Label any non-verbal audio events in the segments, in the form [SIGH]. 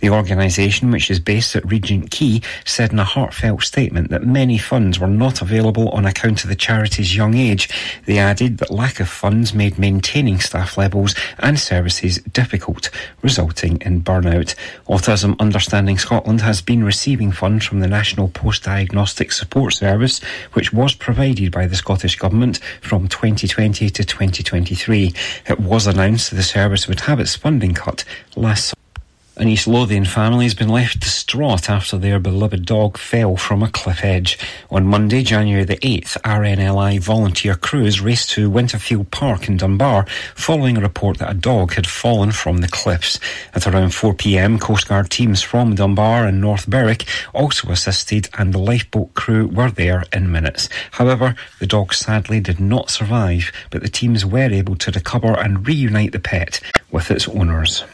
The organisation, which is based at Regent Quay, said in a heartfelt statement that many funds were not available on account of the charity's young age. They added that lack of funds made maintaining staff levels and services difficult, resulting in burnout. Autism Understanding Scotland has been receiving funds from the National Post Diagnostic Support Service, which was provided by the Scottish Government from 2020 to 2023. It was announced the service would have its funding cut last an East Lothian family has been left distraught after their beloved dog fell from a cliff edge. On Monday, January the 8th, RNLI volunteer crews raced to Winterfield Park in Dunbar following a report that a dog had fallen from the cliffs. At around 4pm, Coastguard teams from Dunbar and North Berwick also assisted and the lifeboat crew were there in minutes. However, the dog sadly did not survive, but the teams were able to recover and reunite the pet with its owners.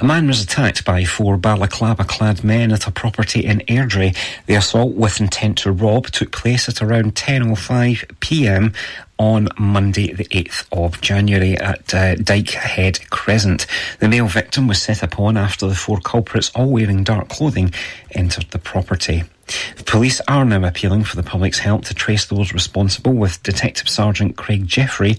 A man was attacked by four balaclava-clad men at a property in Airdrie. The assault with intent to rob took place at around 10.05pm on Monday, the 8th of January at uh, Dykehead Crescent. The male victim was set upon after the four culprits, all wearing dark clothing, entered the property. Police are now appealing for the public's help to trace those responsible, with Detective Sergeant Craig Jeffrey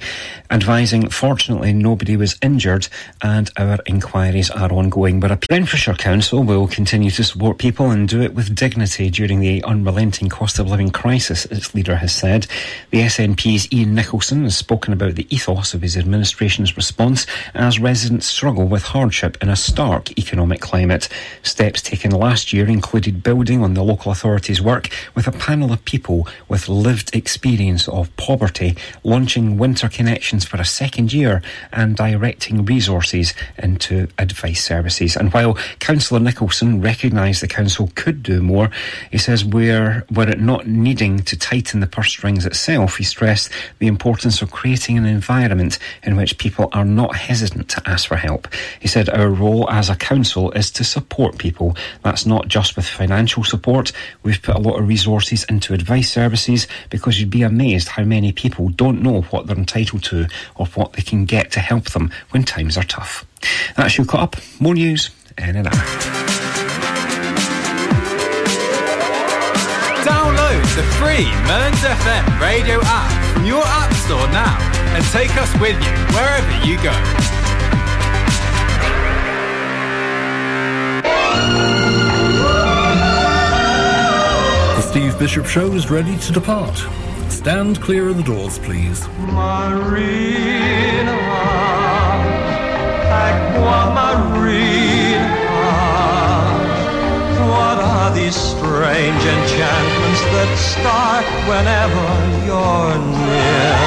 advising, fortunately, nobody was injured and our inquiries are ongoing. But a Renfrewshire Council will continue to support people and do it with dignity during the unrelenting cost of living crisis, its leader has said. The SNP's Iain Nicolson has spoken about the ethos of his administration's response as residents struggle with hardship in a stark economic climate. Steps taken last year included building on the local authorities work with a panel of people with lived experience of poverty, launching Winter Connections for a second year and directing resources into advice services. And while Councillor Nicolson recognised the council could do more, he says were, were it not needing to tighten the purse strings itself, he stressed the importance of creating an environment in which people are not hesitant to ask for help. He said our role as a council is to support people. That's not just with financial support, We've put a lot of resources into advice services because you'd be amazed how many people don't know what they're entitled to or what they can get to help them when times are tough. That's you caught up. More news in an hour. Download the free Mearns FM radio app from your app store now and take us with you wherever you go. Steve Bishop Show is ready to depart. Stand clear of the doors, please. Marina, Aqua Marina. What are these strange enchantments that start whenever you're near?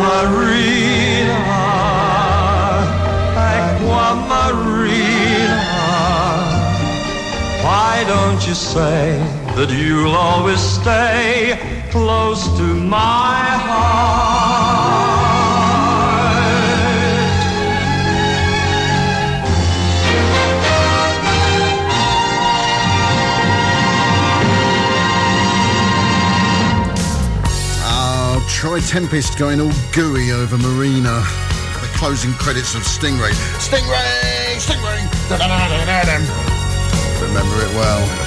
Marina, Why don't you say that you'll always stay close to my heart? Oh, Troy Tempest going all gooey over Marina. The closing credits of Stingray. Stingray! Stingray! Remember it well.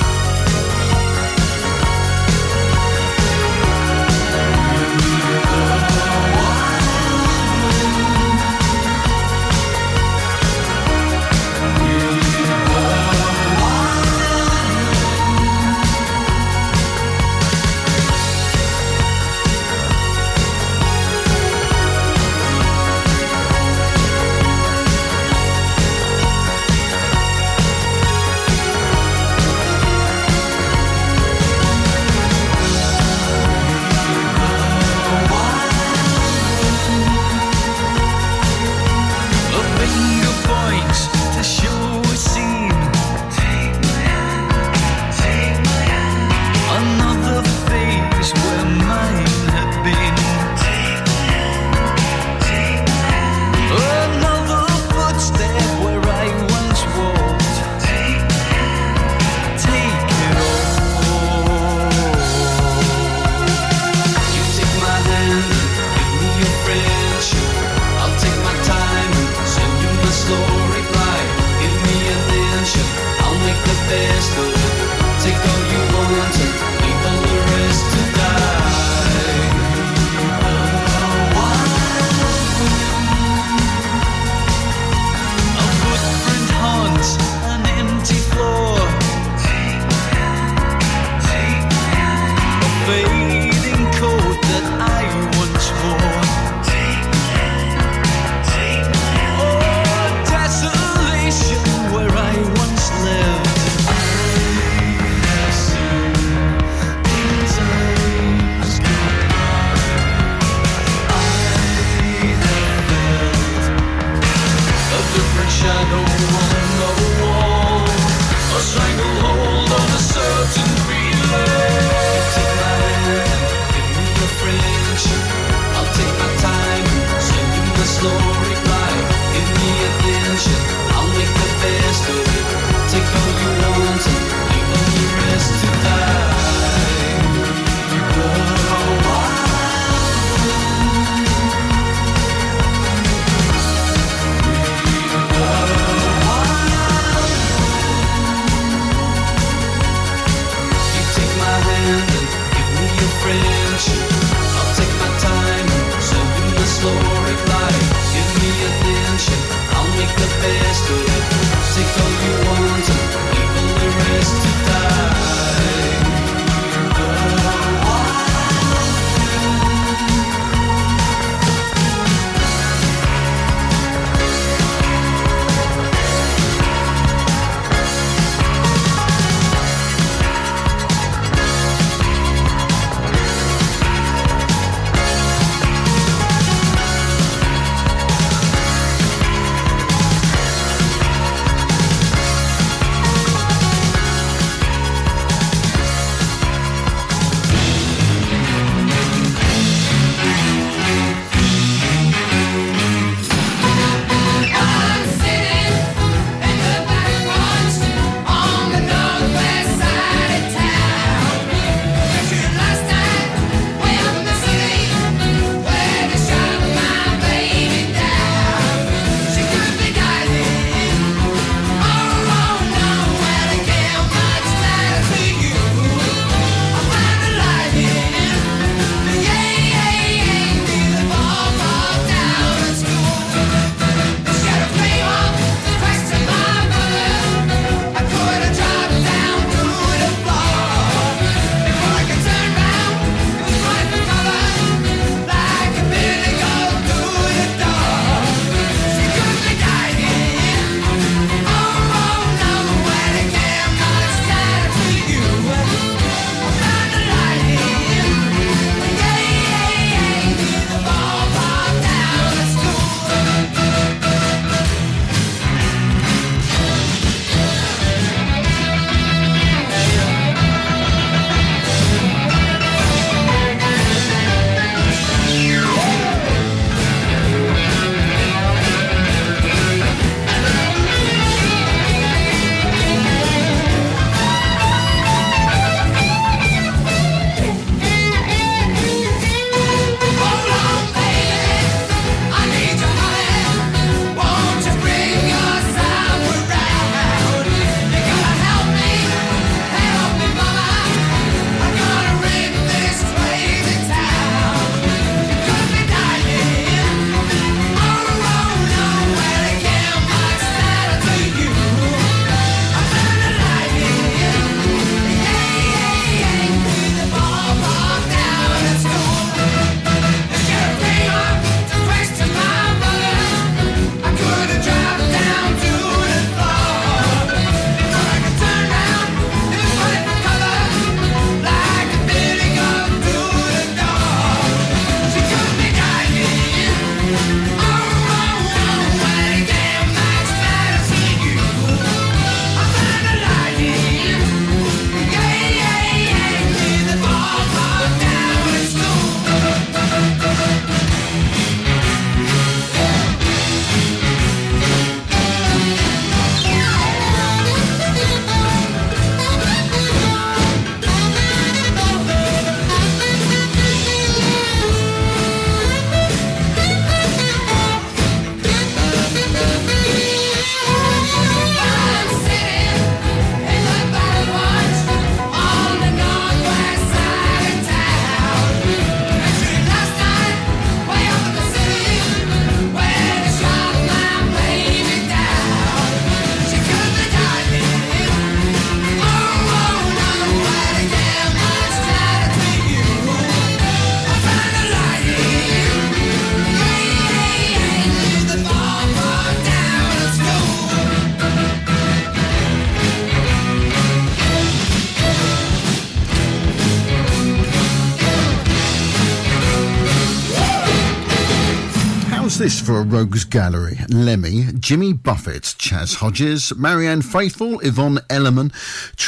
For a rogues gallery? Lemmy, Jimmy Buffett, Chas Hodges, Marianne Faithfull, Yvonne Elliman,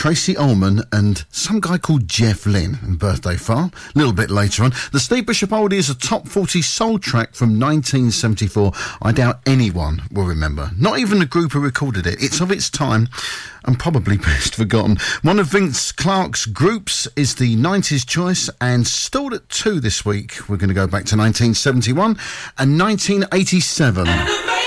Tracey Ullman, and some guy called Jeff Lynne. And birthday file. A little bit later on. The Steve Bishop Oldie is a top 40 soul track from 1974. I doubt anyone will remember. Not even the group who recorded it. It's of its time and probably [LAUGHS] best forgotten. One of Vince Clarke's groups is the 90s choice and stalled at two this week. We're going to go back to 1971 and 1987.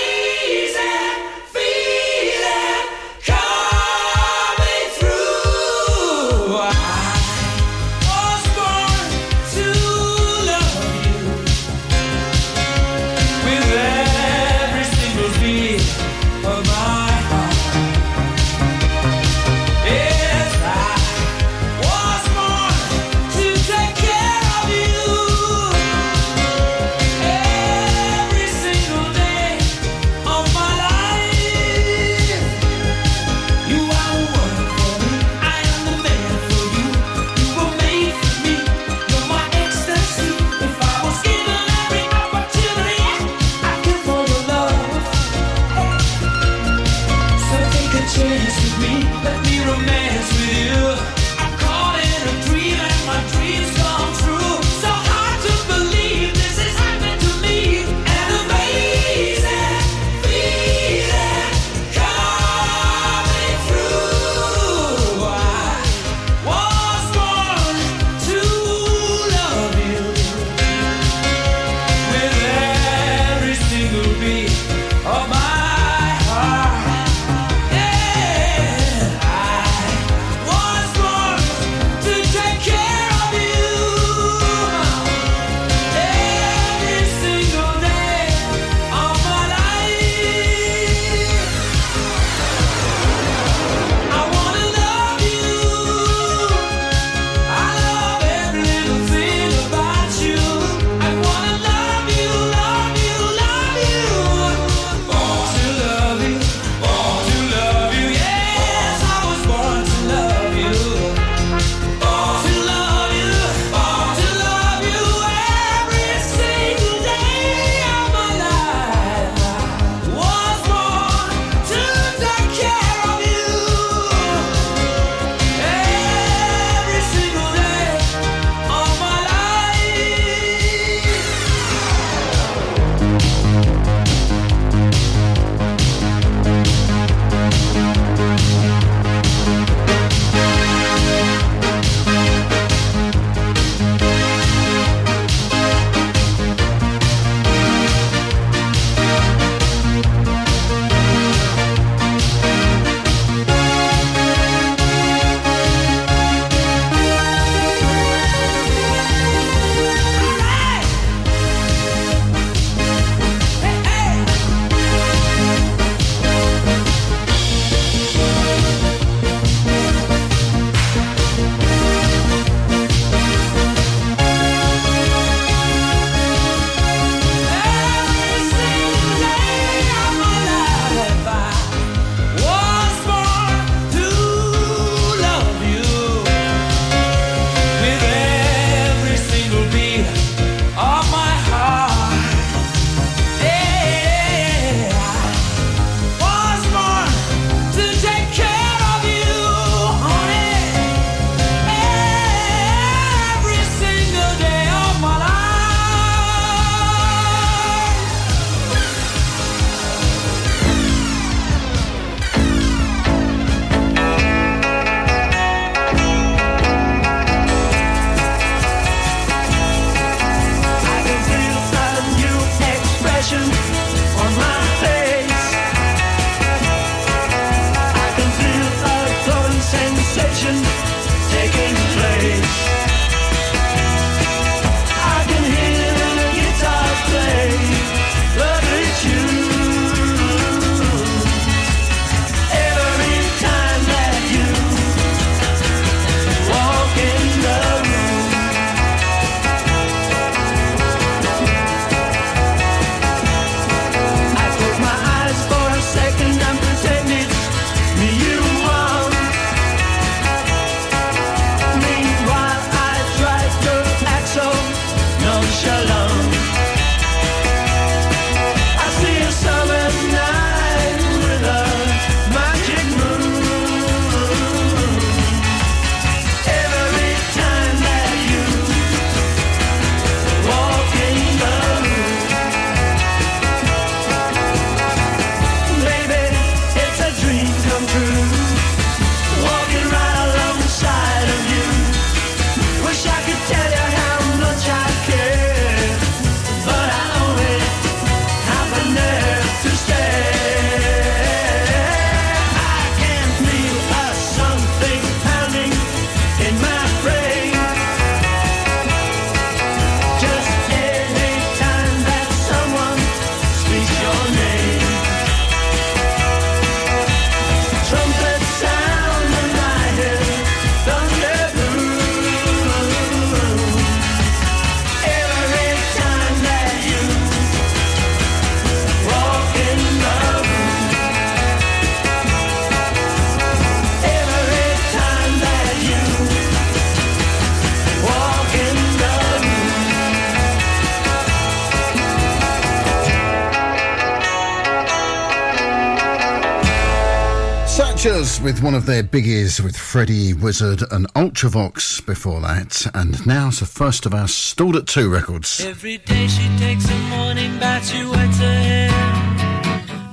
with one of their biggies with Freddie Wizard and Ultravox before that, and now it's the first of our Stalled at Two records. Every day she takes a morning bath, she wets her hair,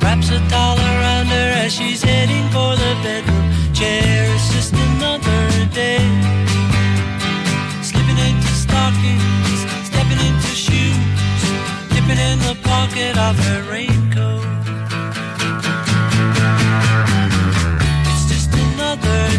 wraps a around her as she's heading for the bedroom chair. It's just another day, slipping into stockings, stepping into shoes, dipping in the pocket of her raincoat.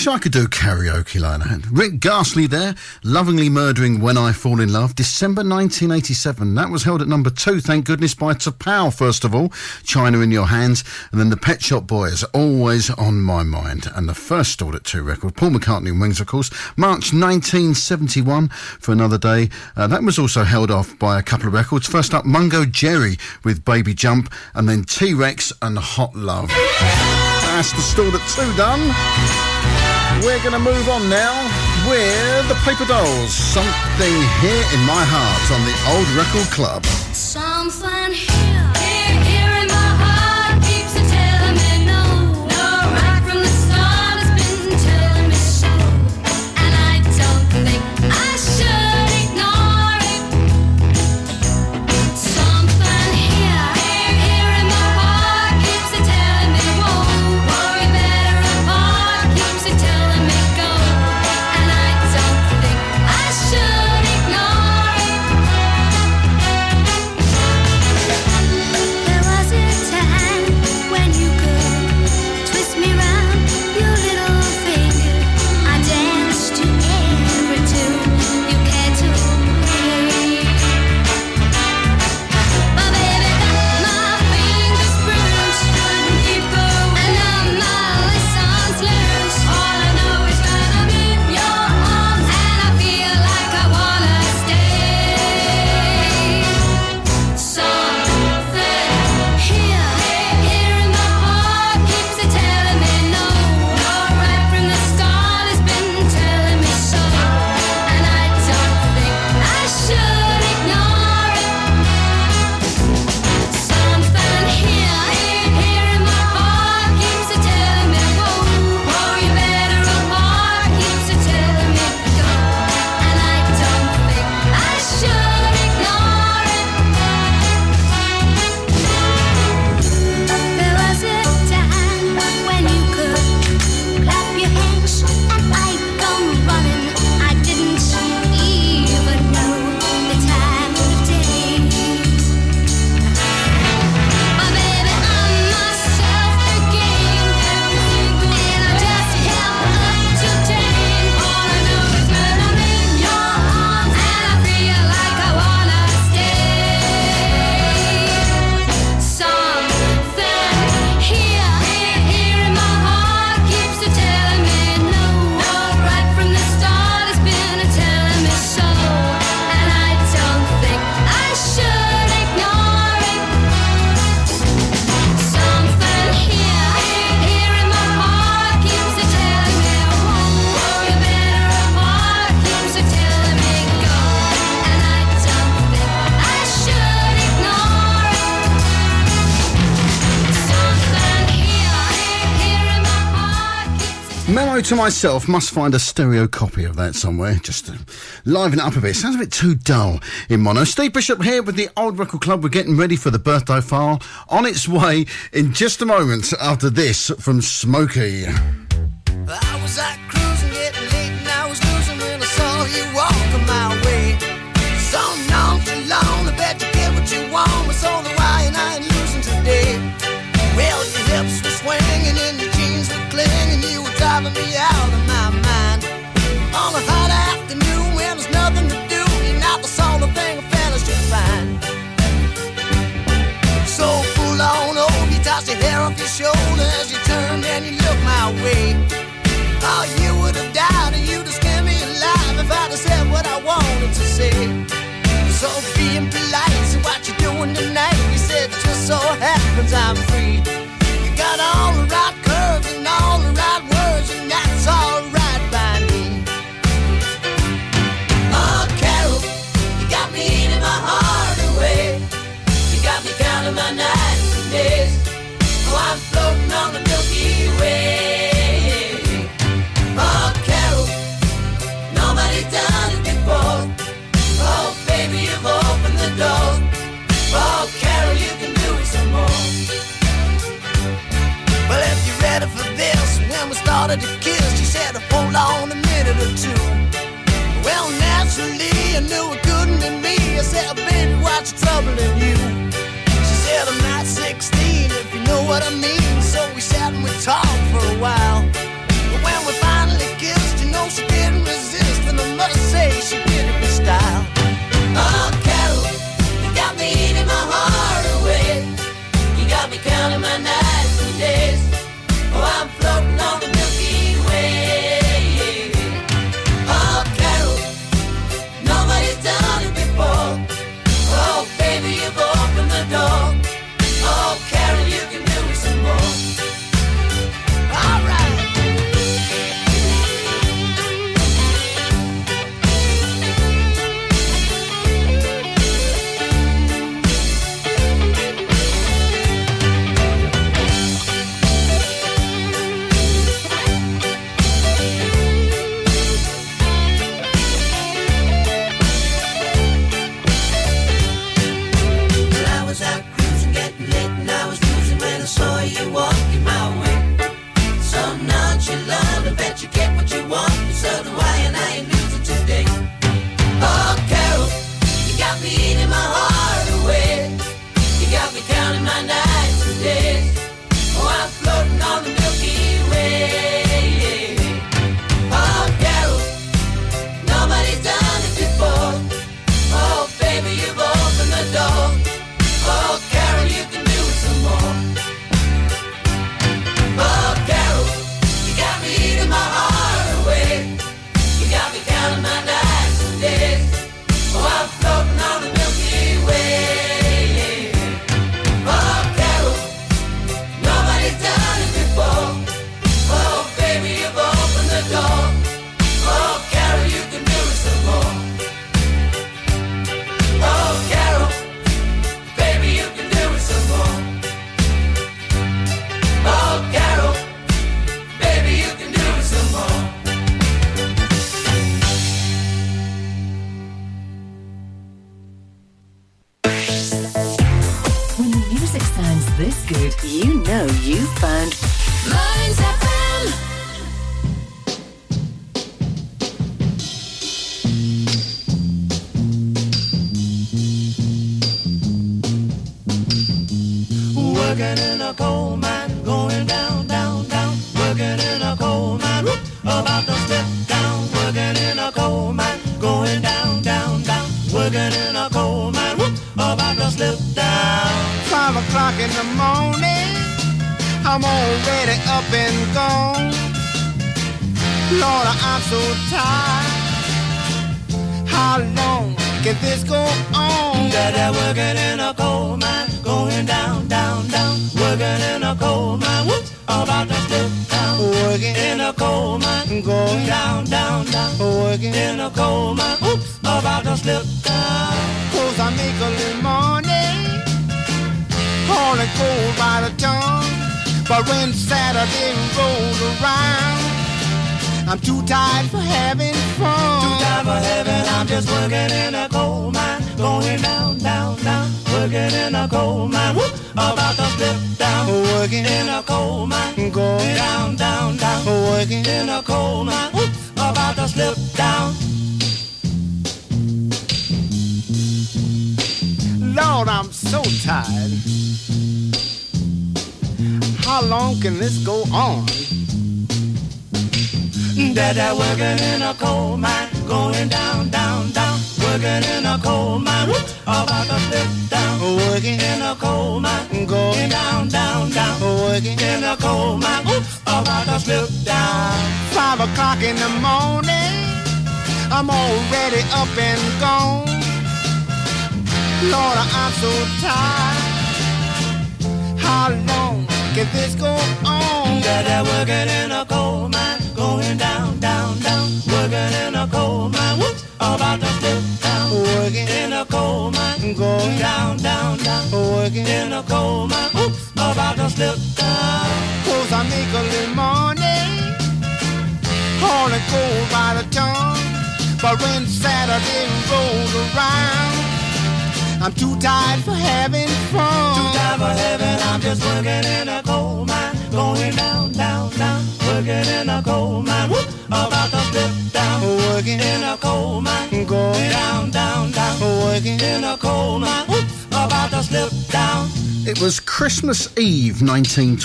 wish I could do karaoke like that. Rick Ghastly there, lovingly murdering When I Fall in Love, December 1987. That was held at number two, thank goodness, by T'Pau, first of all, China in Your Hands, and then the Pet Shop Boys, always on my mind. And the first stalled at two record, Paul McCartney and Wings, of course, March 1971 for Another Day. Uh, that was also held off by a couple of records. First up, Mungo Jerry with Baby Jump, and then T Rex and Hot Love. That's the stalled at two done. We're going to move on now with the Paper Dolls. Something here in my heart on the Old Record Club. Something here, to myself must find a stereo copy of that somewhere, just to liven it up a bit. Sounds a bit too dull in mono. Steve Bishop here with the Old Record Club. We're getting ready for the birthday file on its way in just a moment after this from Smokie. I was out cruising, getting late, and I was losing when I saw you walking my way. My way. Oh, you would have died and you'd have scared me alive if I'd have said what I wanted to say. So being polite, so what you doing tonight? You said just so happens I'm free. started to kiss, she said, hold on a minute or two. Well, naturally, I knew it couldn't be me. I said, baby, what's troubling you? She said, I'm not 16, if you know what I mean. So we sat and we talked for a while. But when we finally kissed, you know she didn't resist, and I must say she did it with style. Oh, Carol, you got me eating my heart away. You got me counting my nights and days. Oh, I'm floating.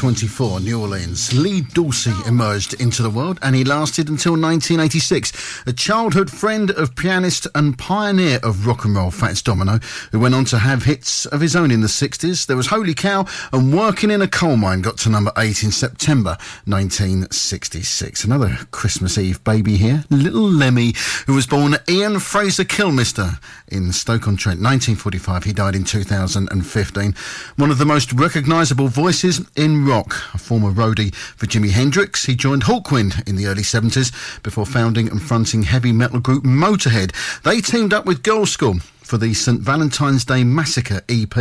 1924, New Orleans. Lee Dorsey emerged into the world and he lasted until 1986. A childhood friend of pianist and pioneer of rock and roll Fats Domino, who went on to have hits of his own in the 60s. There was Holy Cow and Working in a Coal Mine got to number 8 in September 1966. Another Christmas Eve baby here, Little Lemmy, who was born Ian Fraser Kilmister in Stoke-on-Trent, 1945. He died in 2015 one of the most recognisable voices in rock. A former roadie for Jimi Hendrix, he joined Hawkwind in the early 70s before founding and fronting heavy metal group Motorhead. They teamed up with Girlschool for the St Valentine's Day Massacre EP,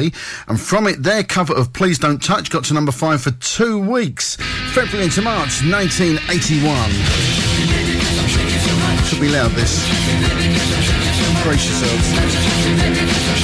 and from it, their cover of Please Don't Touch got to number five for two weeks, February into March 1981. Should be loud, this. Brace yourselves.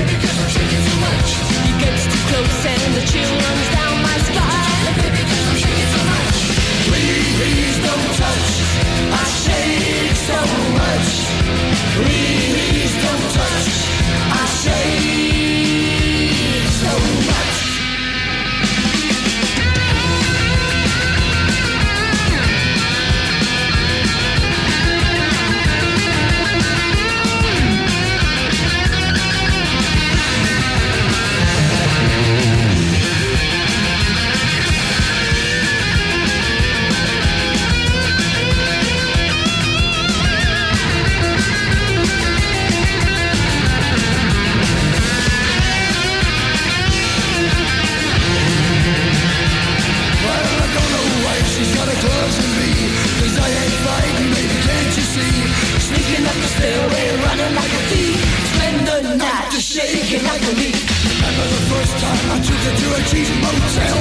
shaking like a leaf. Remember the first time I took her to a cheap motel?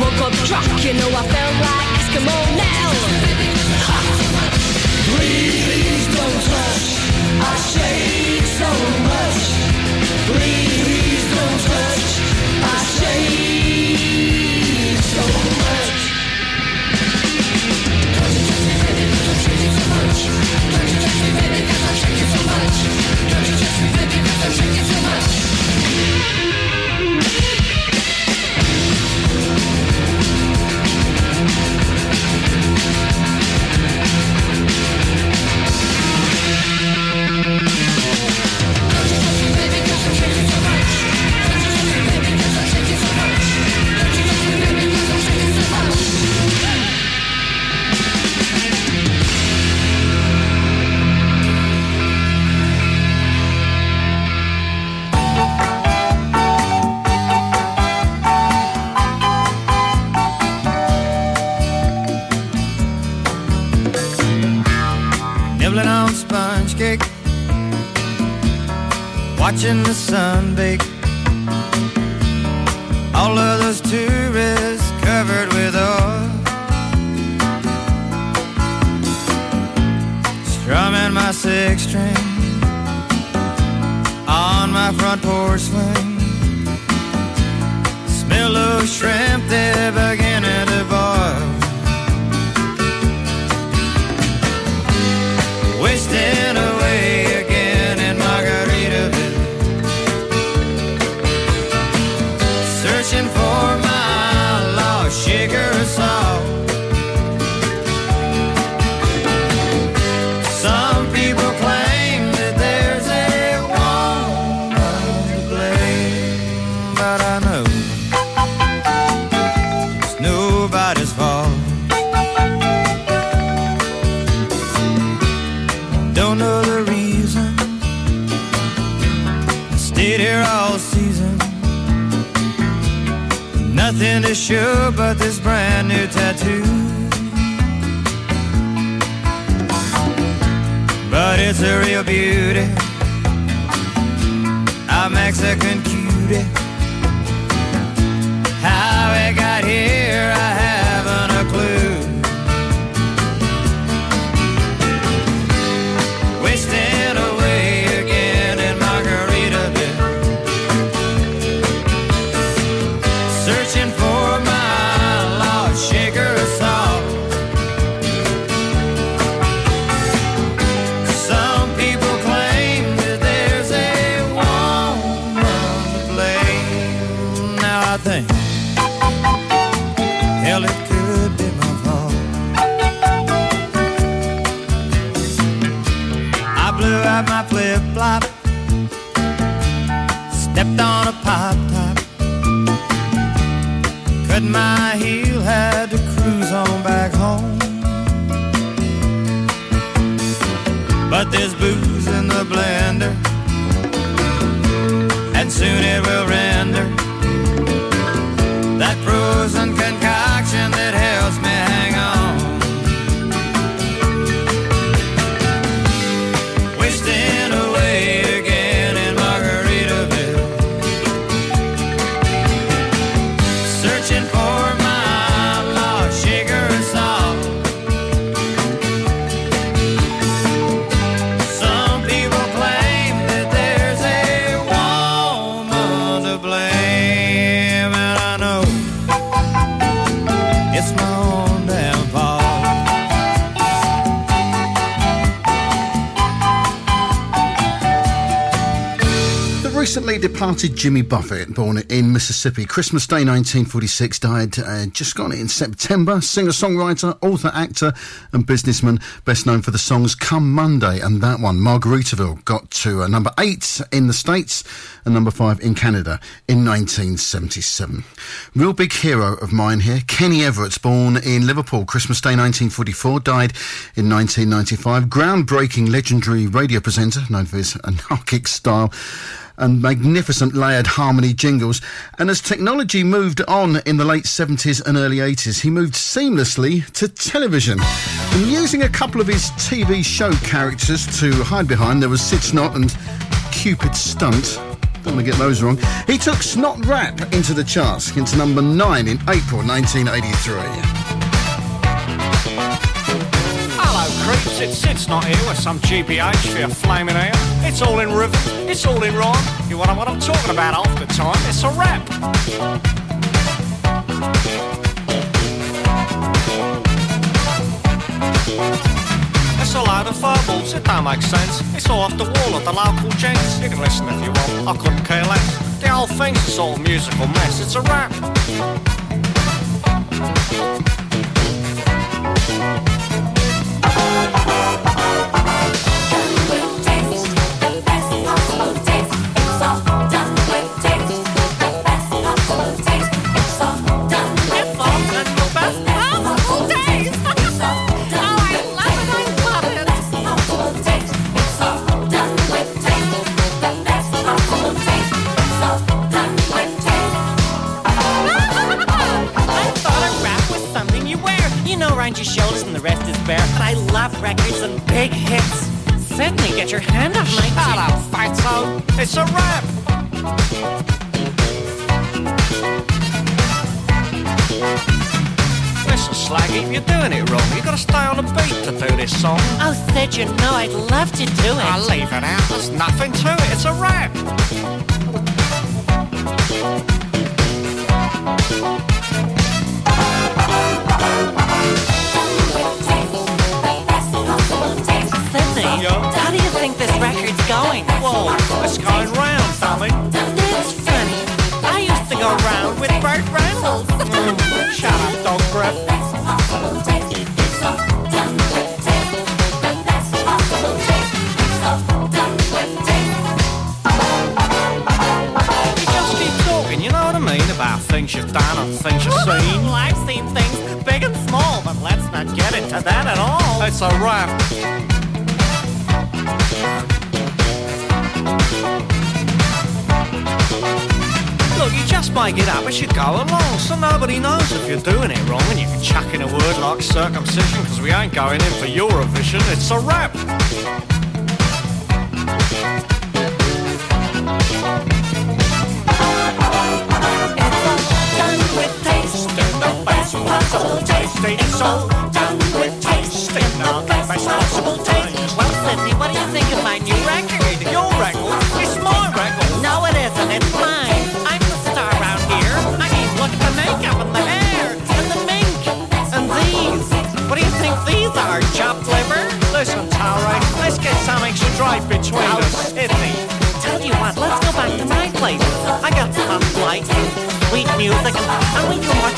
Woke up drunk, you know I felt like Eskimo now. Please don't touch. I say so much. Please nibbling watching the sun bake. All of those tourists covered with oil, strumming my six string on my front porch swing. Smell of shrimp, they're sure but this brand new tattoo. But it's a real beauty, a Mexican departed Jimmy Buffett, born in Mississippi, Christmas Day 1946, died uh, just gone in September. Singer songwriter, author, actor, and businessman, best known for the songs Come Monday and that one, Margaritaville, got to uh, number eight in the States and number five in Canada in 1977. Real big hero of mine here, Kenny Everett, born in Liverpool, Christmas Day 1944, died in 1995. Groundbreaking legendary radio presenter, known for his anarchic style and magnificent layered harmony jingles. And as technology moved on in the late 70s and early 80s, he moved seamlessly to television. And using a couple of his TV show characters to hide behind, there was Sid Snot and Cupid Stunt. Don't want to get those wrong. He took Snot Rap into the charts, into number nine in April 1983. Creeps. It's Sid Snot here with some GBH for your flaming ear. It's all in rhythm. It's all in rhyme. You want know what I'm talking about half the time? It's a rap. It's a load of furballs, it don't make sense. It's all off the wall of the local gents. You can listen if you want, I couldn't care less. The whole thing's a sort of musical mess, it's a rap. It. Out. There's nothing to it. It's a rap. Circumcision, because we ain't going in for Eurovision. It's a rap. Done with tasting the best possible taste. It's all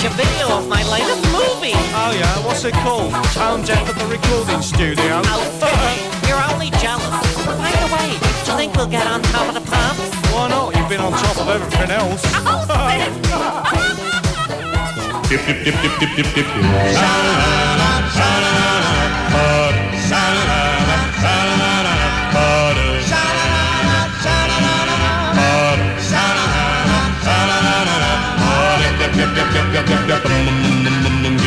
a video of my latest movie. Oh yeah, what's it called? Tone deaf at the recording studio. Oh, Sydney, you're only jealous. By the way, do you think we'll get on top of the pops? Why not? You've been on top of everything else. [LAUGHS] Oh, Dip, dip, dip, dip, dip, dip, dip. Sha-la-la-la, Dip, dip, dip, dip, dip, mm, mm, mm,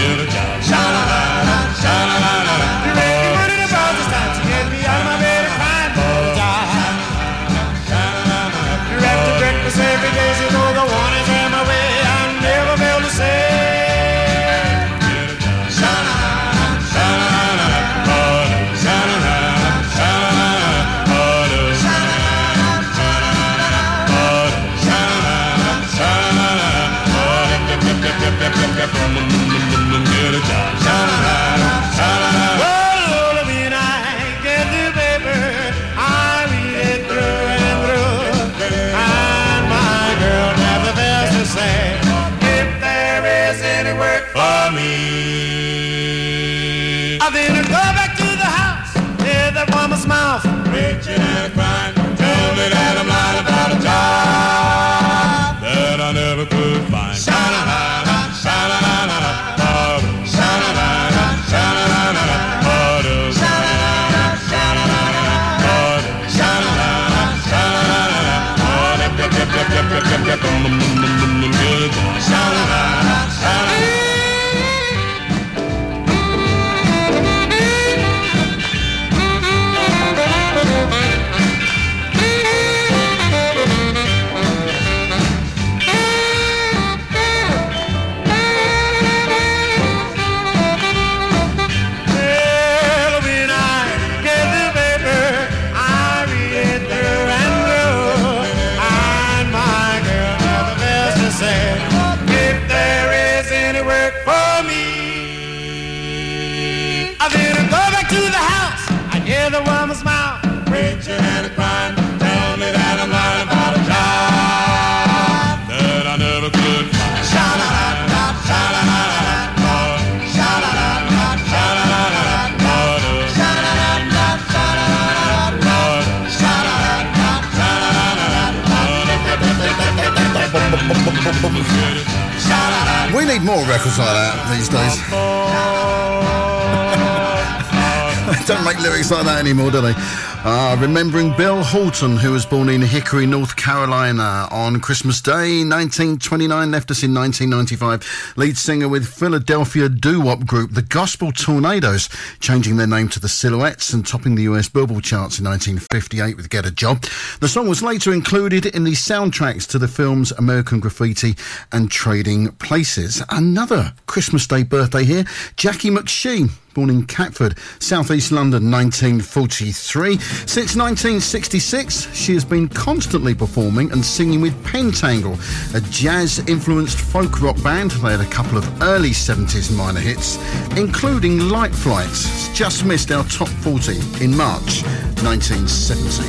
Christmas Day 1929, left us in 1995. Lead singer with Philadelphia doo-wop group The Gospel Tornadoes, changing their name to The Silhouettes and topping the US Billboard charts in 1958 with Get a Job. The song was later included in the soundtracks to the films American Graffiti and Trading Places. Another Christmas Day birthday here, Jacqui McShee born in Catford, southeast London, 1943. Since 1966, she has been constantly performing and singing with Pentangle, a jazz-influenced folk rock band. They had a couple of early 70s minor hits, including Light Flights. Just missed our top 40 in March 1970.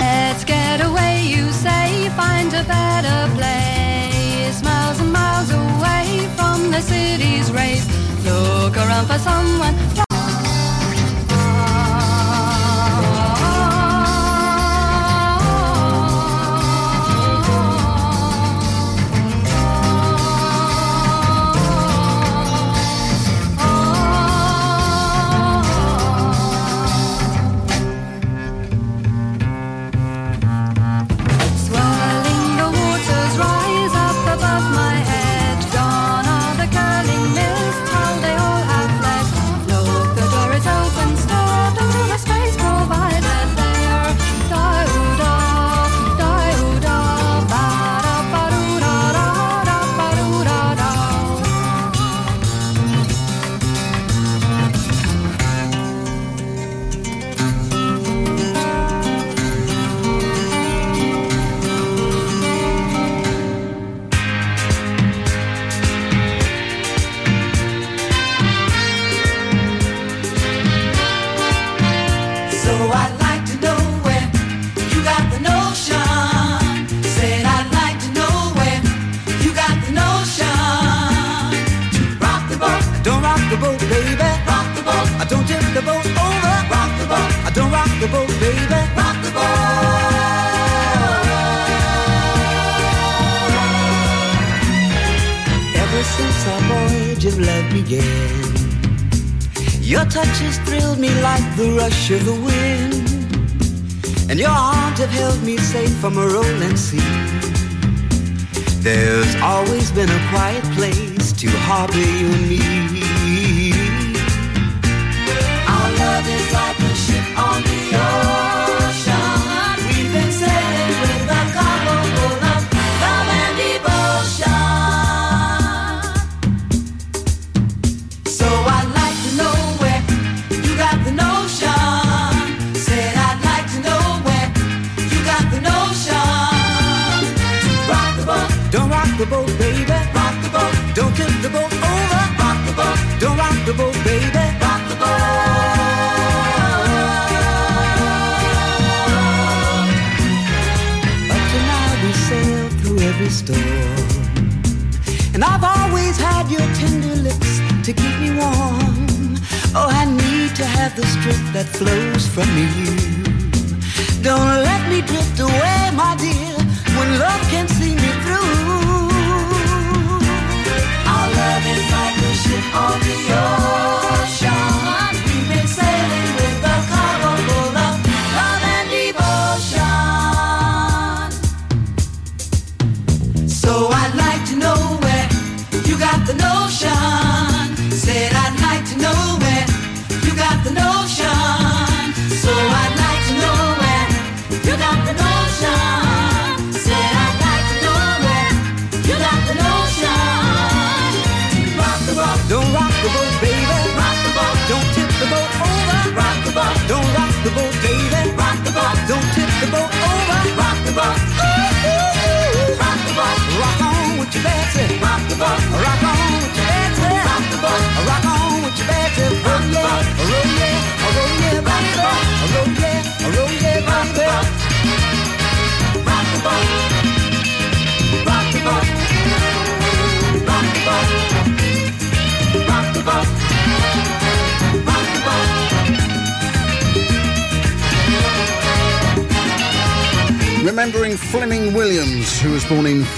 Let's get away, you say, find a better place. City's race. Look around for someone.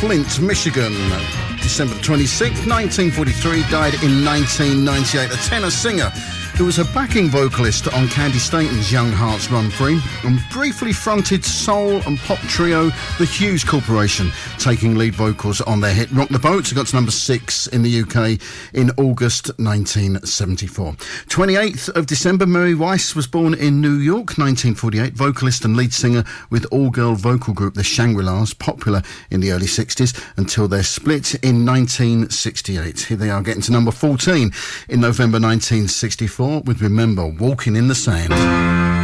Flint, Michigan. December 26, 1943, died in 1998, a tenor singer who was a backing vocalist on Candi Staton's Young Hearts Run Free and briefly fronted soul and pop trio The Hues Corporation, taking lead vocals on their hit Rock the Boat. which got to number six in the UK in August 1974. 28th of December, Mary Weiss was born in New York, 1948, vocalist and lead singer with all girl vocal group The Shangri Las, popular in the early 60s until their split in 1968. Here they are getting to number 14 in November 1964 start with Remember Walking in the Sand.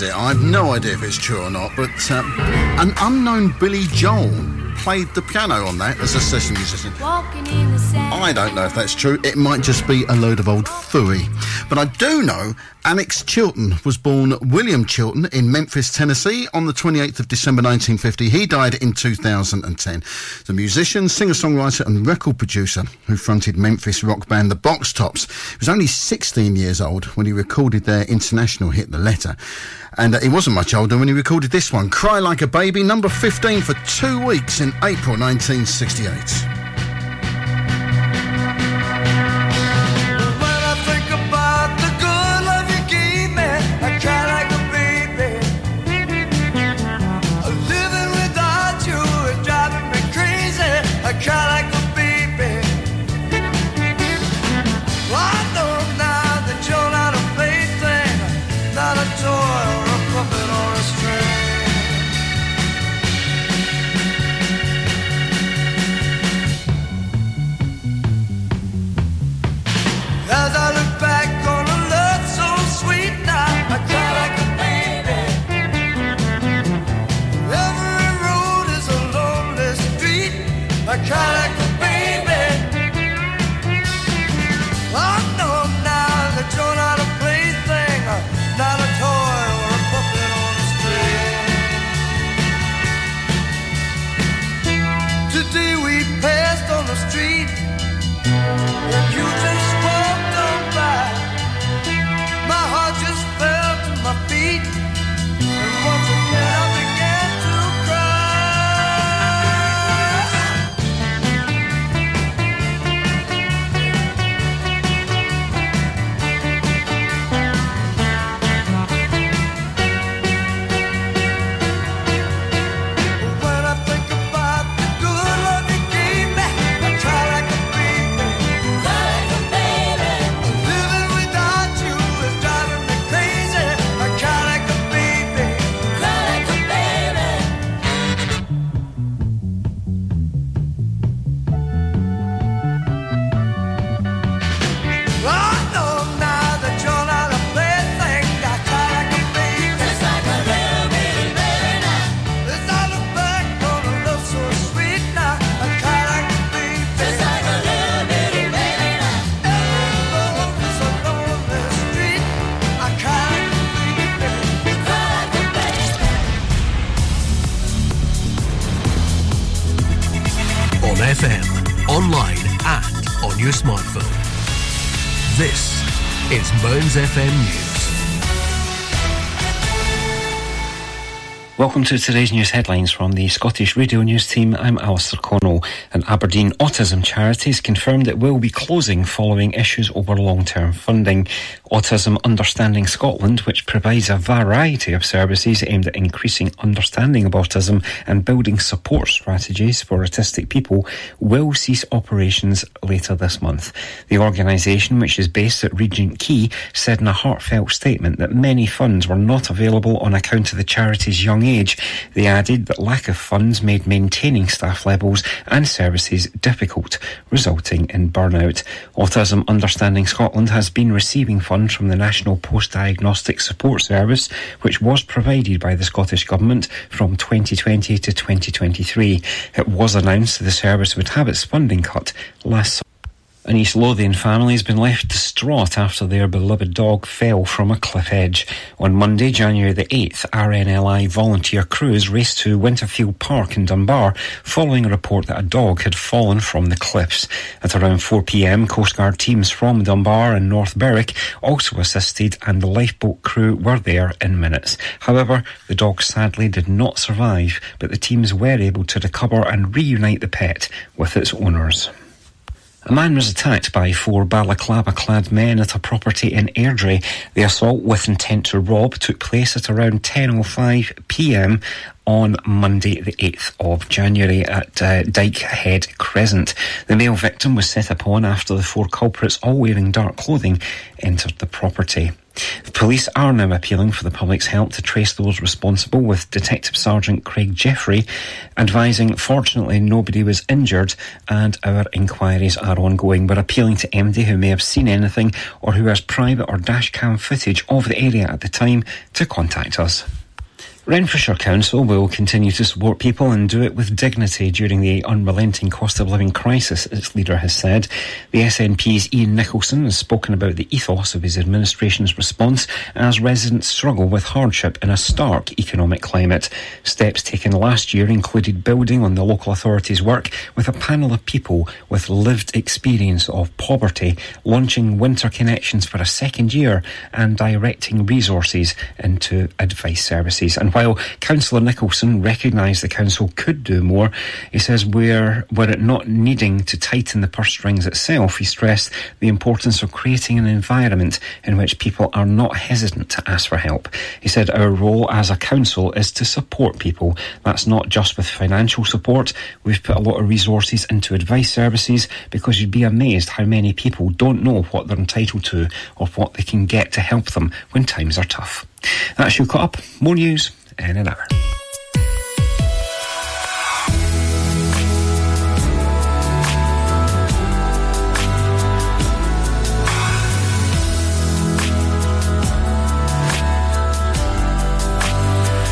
It, I have no idea if it's true or not, but um, an unknown Billy Joel played the piano on that as a session musician. Walking in the sand. I don't know if that's true. It might just be a load of old fooey. But I do know Alex Chilton was born William Chilton in Memphis, Tennessee on the 28th of December 1950. He died in 2010. The musician, singer-songwriter and record producer who fronted Memphis rock band The Box Tops. He was only 16 years old when he recorded their international hit The Letter. And uh, he wasn't much older when he recorded this one, Cry Like a Baby, number 15 for two weeks in April 1968. Welcome to today's news headlines from the Scottish Radio News team. I'm Alistair Connell. An Aberdeen autism charity has confirmed it will be closing following issues over long-term funding. Autism Understanding Scotland, which provides a variety of services aimed at increasing understanding of autism and building support strategies for autistic people, will cease operations later this month. The organisation, which is based at Regent Quay, said in a heartfelt statement that many funds were not available on account of the charity's young age. They added that lack of funds made maintaining staff levels and services difficult, resulting in burnout. Autism Understanding Scotland has been receiving funds from the National Post Diagnostic Support Service, which was provided by the Scottish Government from 2020 to 2023. It was announced the service would have its funding cut last an East Lothian family has been left distraught after their beloved dog fell from a cliff edge. On Monday, January the 8th, RNLI volunteer crews raced to Winterfield Park in Dunbar following a report that a dog had fallen from the cliffs. At around 4pm, Coastguard teams from Dunbar and North Berwick also assisted and the lifeboat crew were there in minutes. However, the dog sadly did not survive, but the teams were able to recover and reunite the pet with its owners. A man was attacked by four balaclava clad men at a property in Airdrie. The assault with intent to rob took place at around 10.05 pm on Monday, the 8th of January at uh, Dykehead Crescent. The male victim was set upon after the four culprits, all wearing dark clothing, entered the property. The police are now appealing for the public's help to trace those responsible, with Detective Sergeant Craig Jeffrey advising, fortunately, nobody was injured and our inquiries are ongoing. We're appealing to MD who may have seen anything or who has private or dashcam footage of the area at the time to contact us. Renfrewshire Council will continue to support people and do it with dignity during the unrelenting cost of living crisis, its leader has said. The SNP's Iain Nicolson has spoken about the ethos of his administration's response as residents struggle with hardship in a stark economic climate. Steps taken last year included building on the local authority's work with a panel of people with lived experience of poverty, launching winter connections for a second year, and directing resources into advice services. And while Councillor Nicolson recognised the council could do more, he says were, were it not needing to tighten the purse strings itself, he stressed the importance of creating an environment in which people are not hesitant to ask for help. He said our role as a council is to support people. That's not just with financial support. We've put a lot of resources into advice services because you'd be amazed how many people don't know what they're entitled to or what they can get to help them when times are tough. That's you caught up. More news in an hour.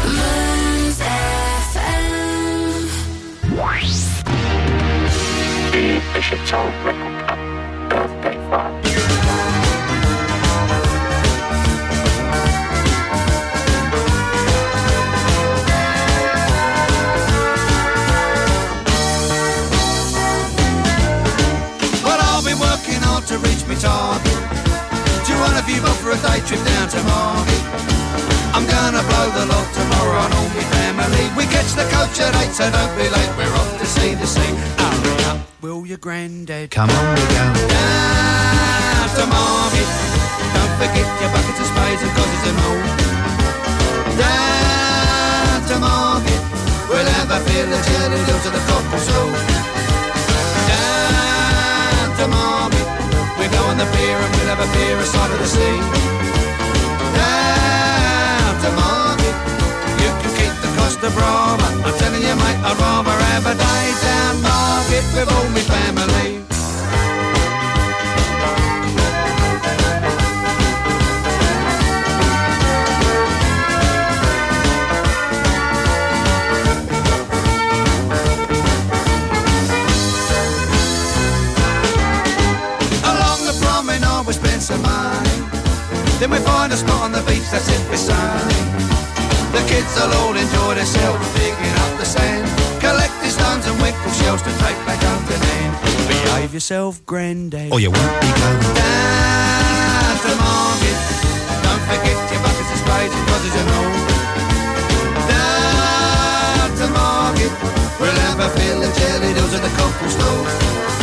Moons FM. Bishop Charles down to Margate? I'm gonna blow the lot tomorrow on all my family. We catch the coach at eight, so don't be late. We're off to see the sea. Hurry up, will your granddad? Come on, we go down to Margate. Don't forget your buckets of spades and causes and all. Down to Margate. We'll have a fill of jelly to the cockle soul down to Margate. We go on the pier and we'll have a beer aside of the sea. To Margate. You can keep the Costa Brava. I'm telling you, mate, I'd rather have a day down Margate with all my family. Then we find a spot on the beach that's in sunny. The kids will all enjoy themselves digging up the sand. Collecting stones and winkle shells to take back home to Nan. Behave yourself, granddad. Or you won't be going down to Margate. Don't forget your buckets of spades and brothers and all. Down to Margate. We'll have a fill of jelly dills at the cockle store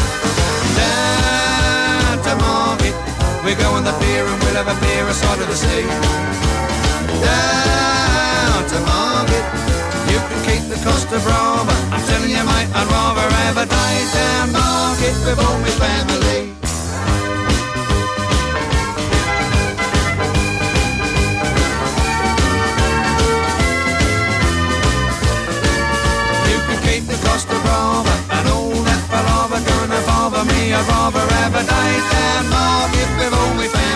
We go on the pier and we'll have a beer aside of the sea. Down to Margate. You can keep the Costa Brava. I'm telling you, mate, I'd rather have a day down Margate with all my family. Rather have if day down only with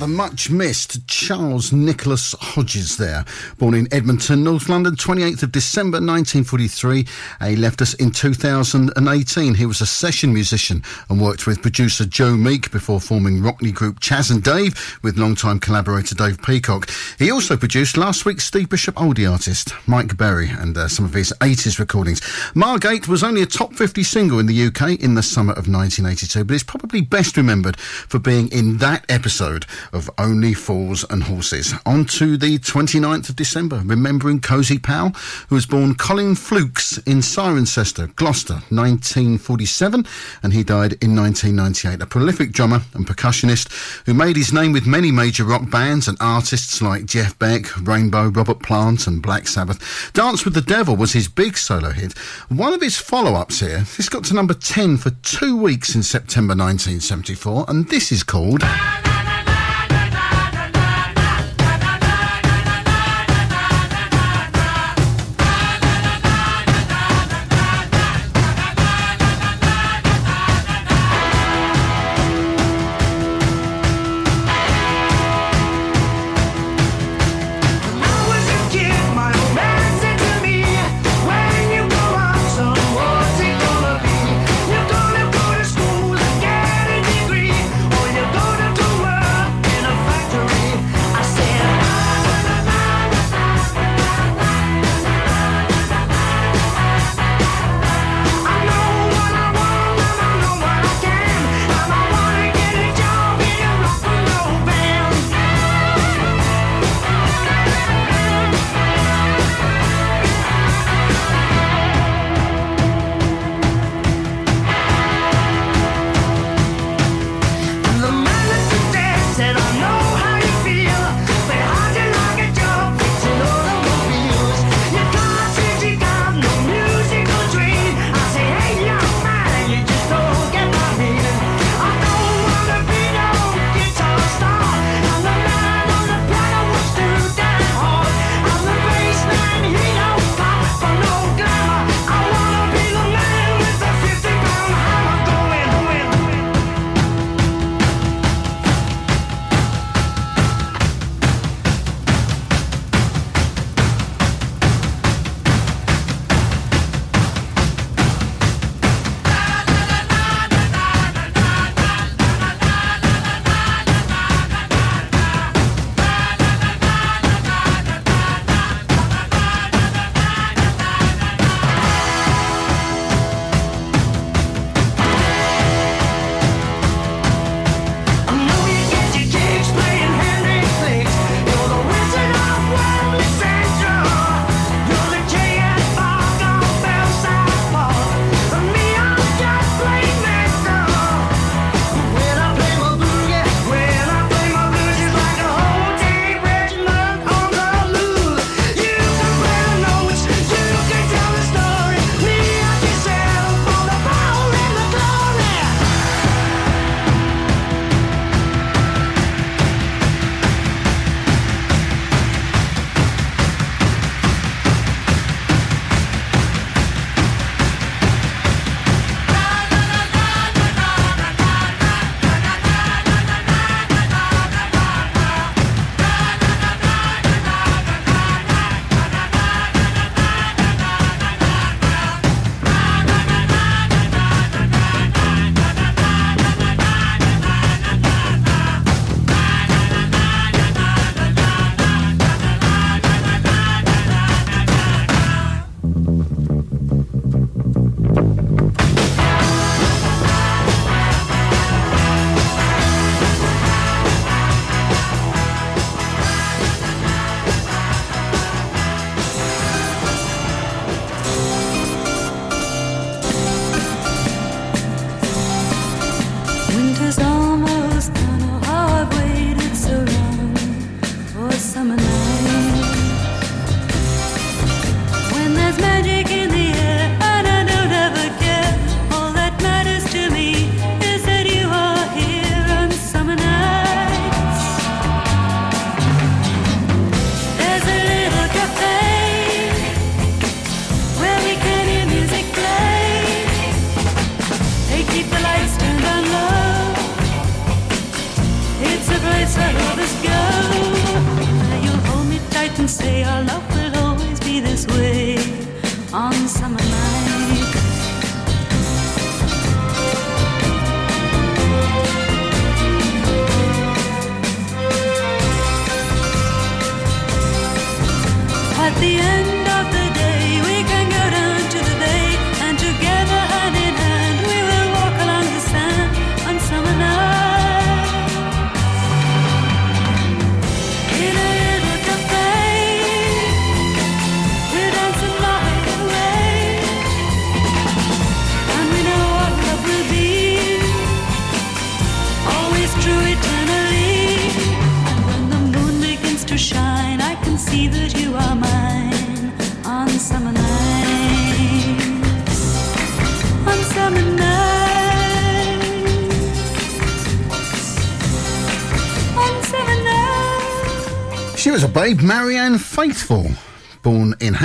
The much missed Charles Nicholas Hodges there, born in Edmonton, North London, 28th of December 1943. Uh, He left us in 2018. He was a session musician and worked with producer Joe Meek before forming Rockney group Chas and Dave with longtime collaborator Dave Peacock. He also produced last week's Steve Bishop oldie artist Mike Berry and uh, some of his 80s recordings. Margate was only a top 50 single in the UK in the summer of 1982, but is probably best remembered for being in that episode of Only Fools and Horses. On to the 29th of December, remembering Cozy Powell, who was born Colin Flooks in Cirencester, Gloucester, 1947, and he died in 1998. A prolific drummer and percussionist who made his name with many major rock bands and artists like Jeff Beck, Rainbow, Robert Plant, and Black Sabbath. Dance with the Devil was his big solo hit. One of his follow ups here, this got to number 10 for two weeks in September 1974, and this is called. Babe, Marianne Faithfull.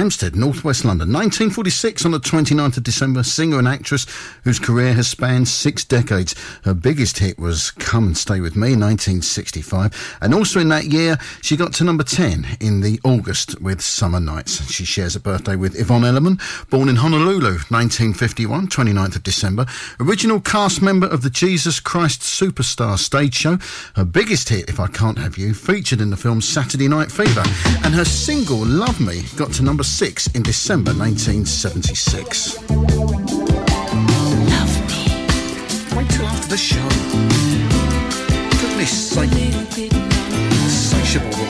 Hampstead, northwest London, 1946 on the 29th of December, singer and actress whose career has spanned six decades. Her biggest hit was Come and Stay With Me, 1965. And also in that year, she got to number 10 in the August with Summer Nights. She shares a birthday with Yvonne Elliman, born in Honolulu, 1951, 29th of December. Original cast member of the Jesus Christ Superstar stage show. Her biggest hit, If I Can't Have You, featured in the film Saturday Night Fever. And her single, Love Me, got to number six in December 1976. Love Wait till after the show. Goodness sake. Insatiable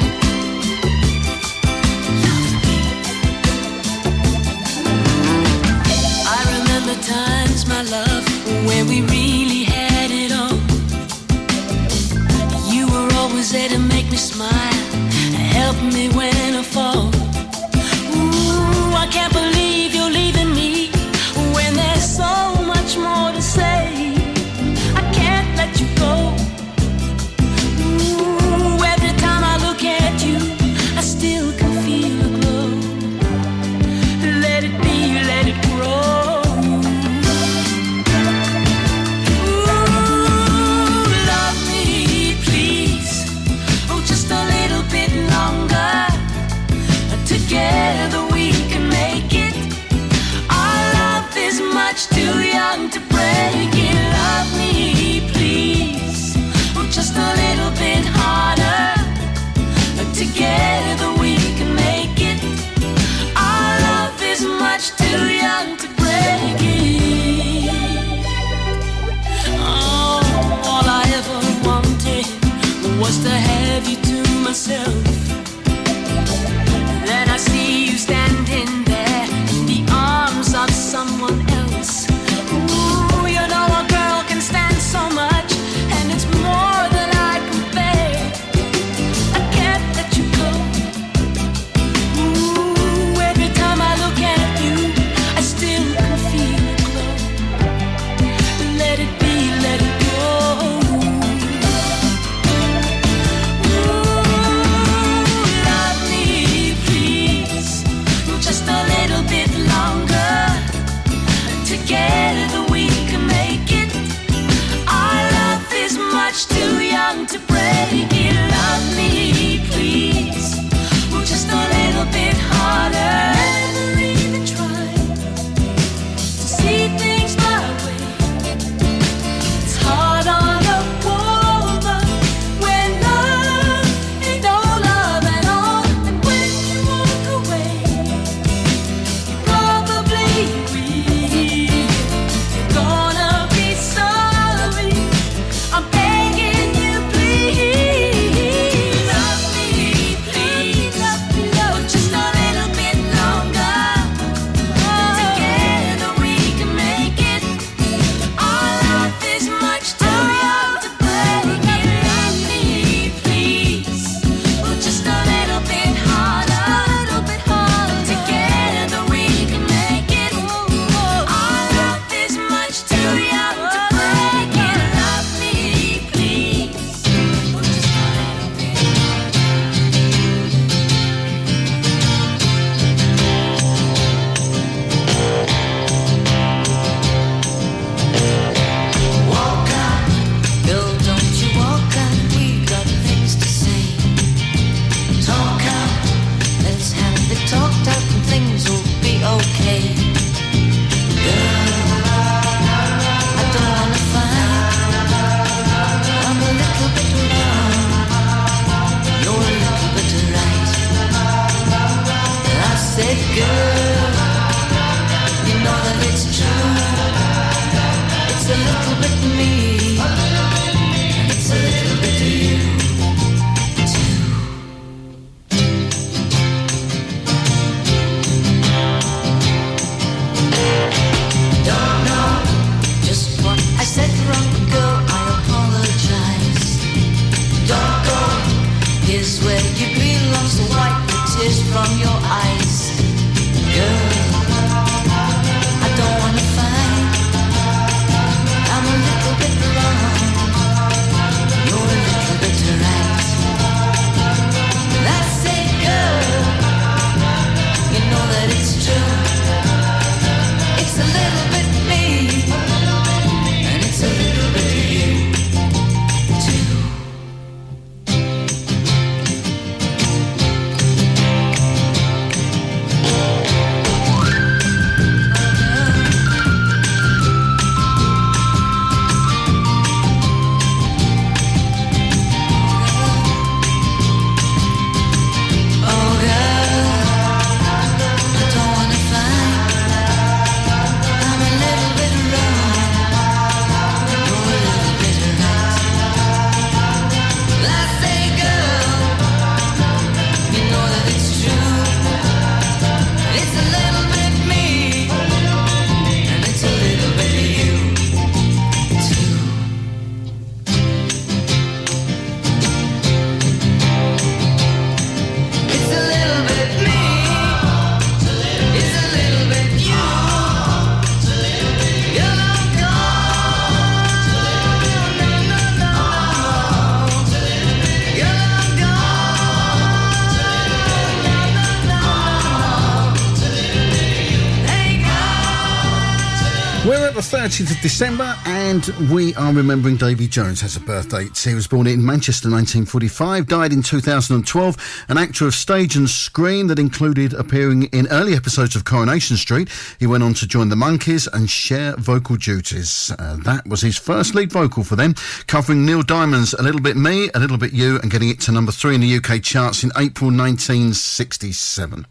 30 december and we are remembering Davy Jones has a birthday. He was born in Manchester 1945, died in 2012, an actor of stage and screen that included appearing in early episodes of Coronation Street. He went on to join the Monkees and share vocal duties. Uh, that was his first lead vocal for them, covering Neil Diamond's A Little Bit Me, A Little Bit You, and getting it to number three in the UK charts in April 1967.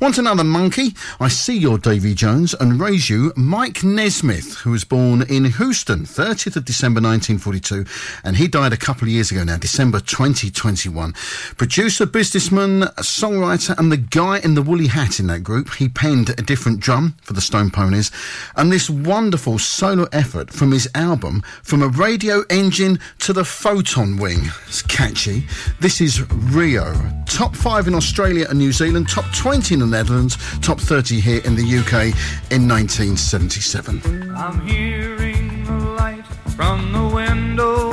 Want another monkey? I see your Davy Jones and raise you Mike Nesmith, who was born in Houston, 30th of December 1942, and he died a couple of years ago now, December 2021. Producer, businessman, songwriter, and the guy in the woolly hat in that group. He penned a different drum for the Stone Poneys, and this wonderful solo effort from his album, From a Radio Engine to the Photon Wing. It's catchy. This is Rio. Top five in Australia and New Zealand, top 20 in the Netherlands, top 30 here in the UK in 1977. Light from the window.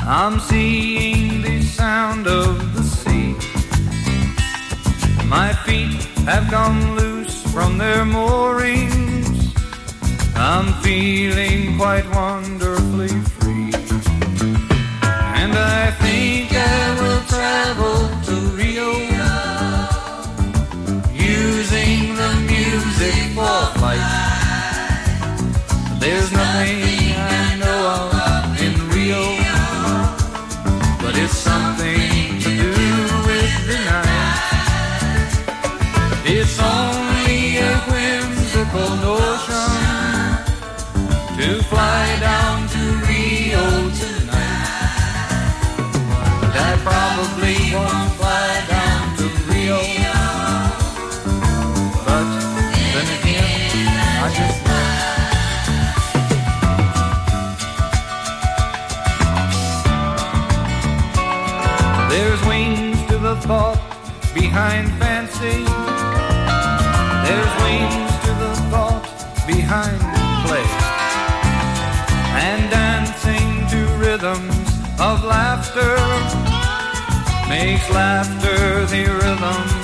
I'm seeing the sound of the sea. My feet have gone loose from their moorings. I'm feeling quite wonderfully free. And I think I will travel to Rio using the music for flight. There's nothing I know of in Rio, but it's something to do with the night. It's only a whimsical notion to fly down to Rio tonight. But I probably won't thought behind fancy. There's wings to the thought behind play. And dancing to rhythms of laughter makes laughter the rhythm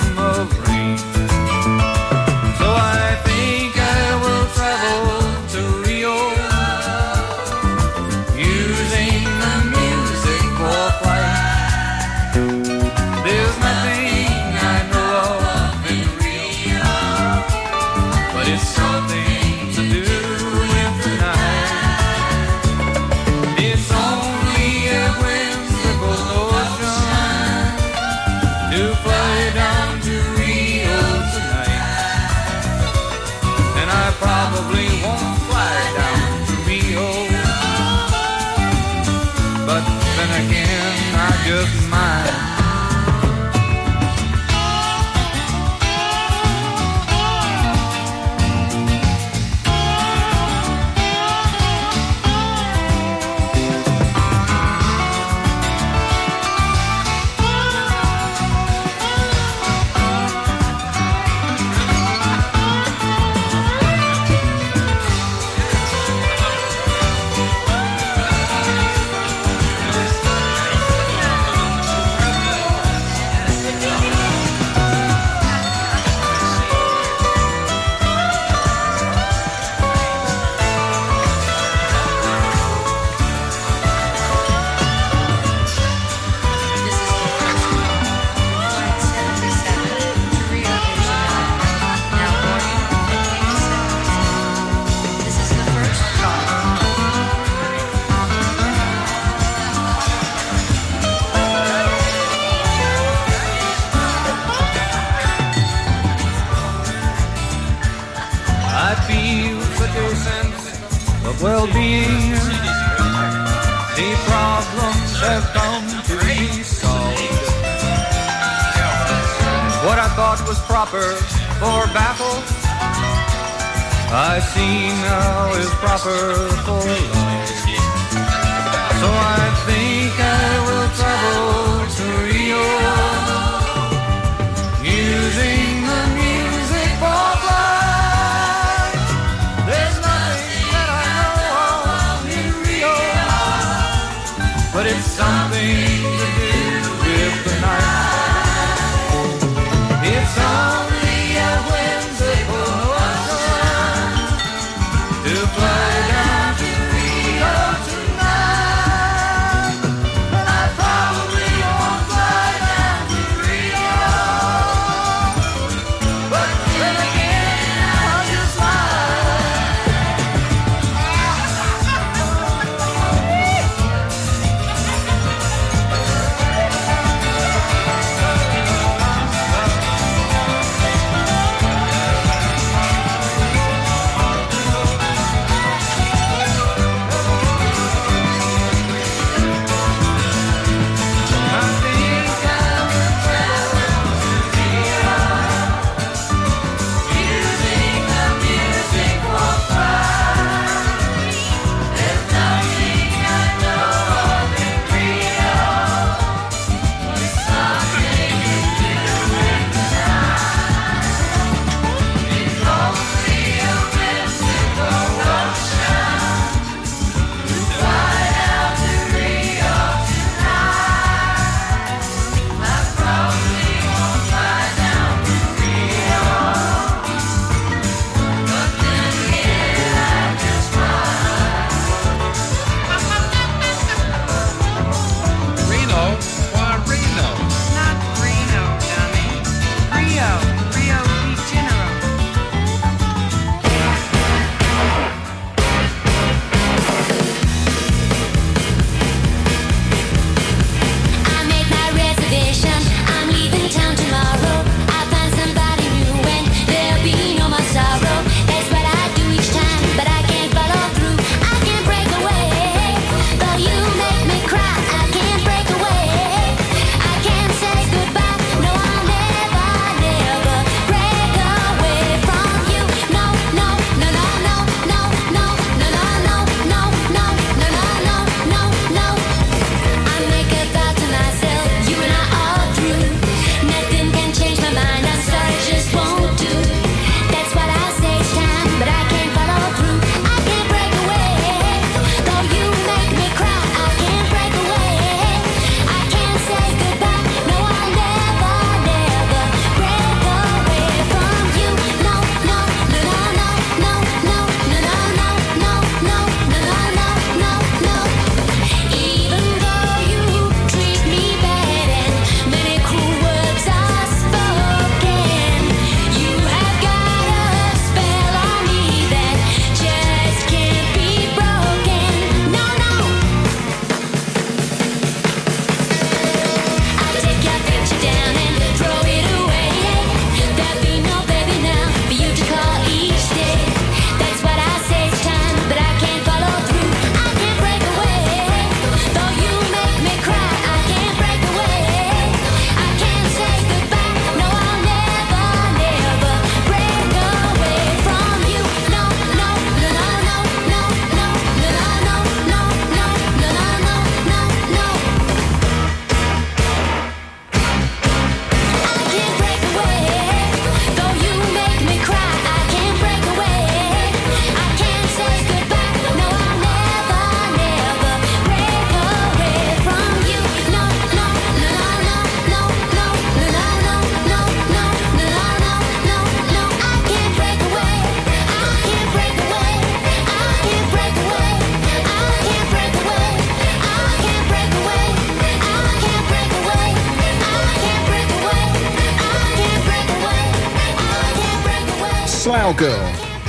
See now is proper for love.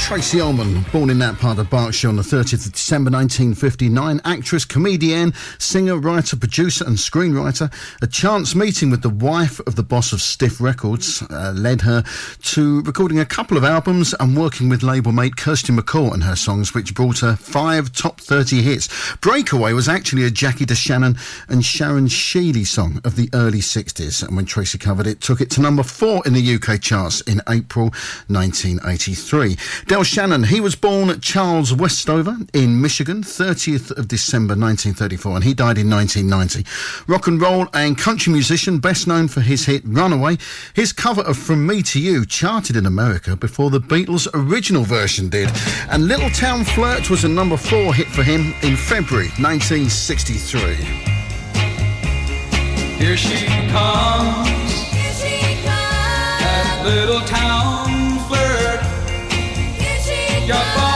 Tracey Ullman, born in that part of Berkshire on the 30th of December 1959, actress, comedian, singer, writer, producer, and screenwriter. A chance meeting with the wife of the boss of Stiff Records uh, led her to recording a couple of albums and working with label mate Kirsty MacColl and her songs, which brought her five top 30 hits. Breakaway was actually a Jackie DeShannon and Sharon Sheeley song of the early 60s, and when Tracey covered it, took it to number four in the UK charts in April 1983. Del Shannon, he was born at Charles Westover in Michigan, 30th of December 1934, and he died in 1990. Rock and roll and country musician, best known for his hit Runaway. His cover of From Me to You charted in America before the Beatles' original version did, and Little Town Flirt was a number four hit for him in February 1963. Here she comes. Here she comes. That little town flirt. You're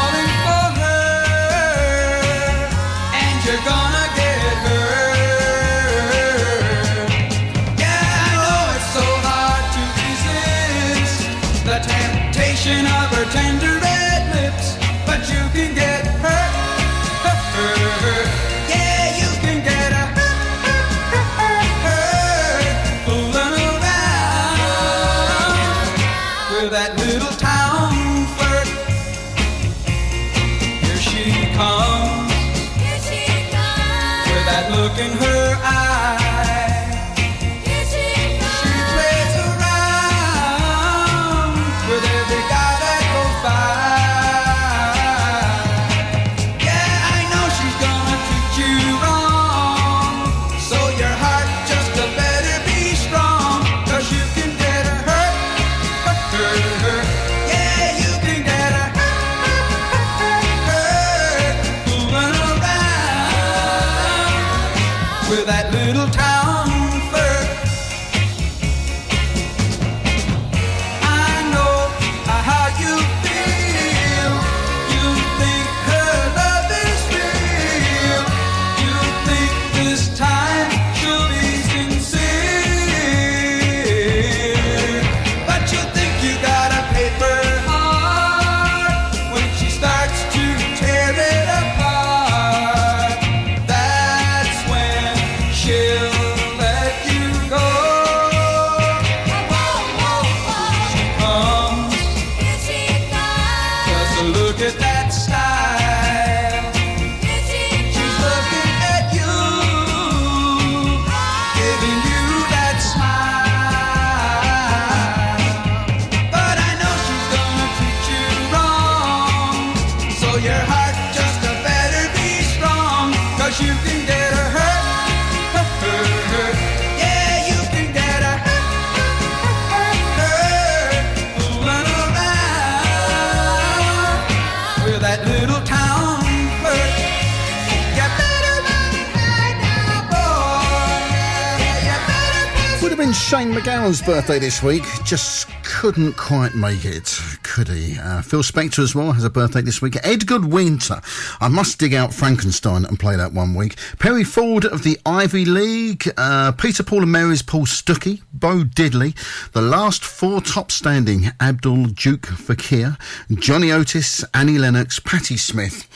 MacGowan's birthday this week. Just couldn't quite make it, could he? Uh, Phil Spector as well has a birthday this week. Edgar Winter. I must dig out Frankenstein and play that one week. Perry Ford of the Ivy League. Uh, Peter Paul and Mary's Paul Stookey. Bo Diddley. The last four top standing Abdul Duke Fakir. Johnny Otis. Annie Lennox. Patti Smith.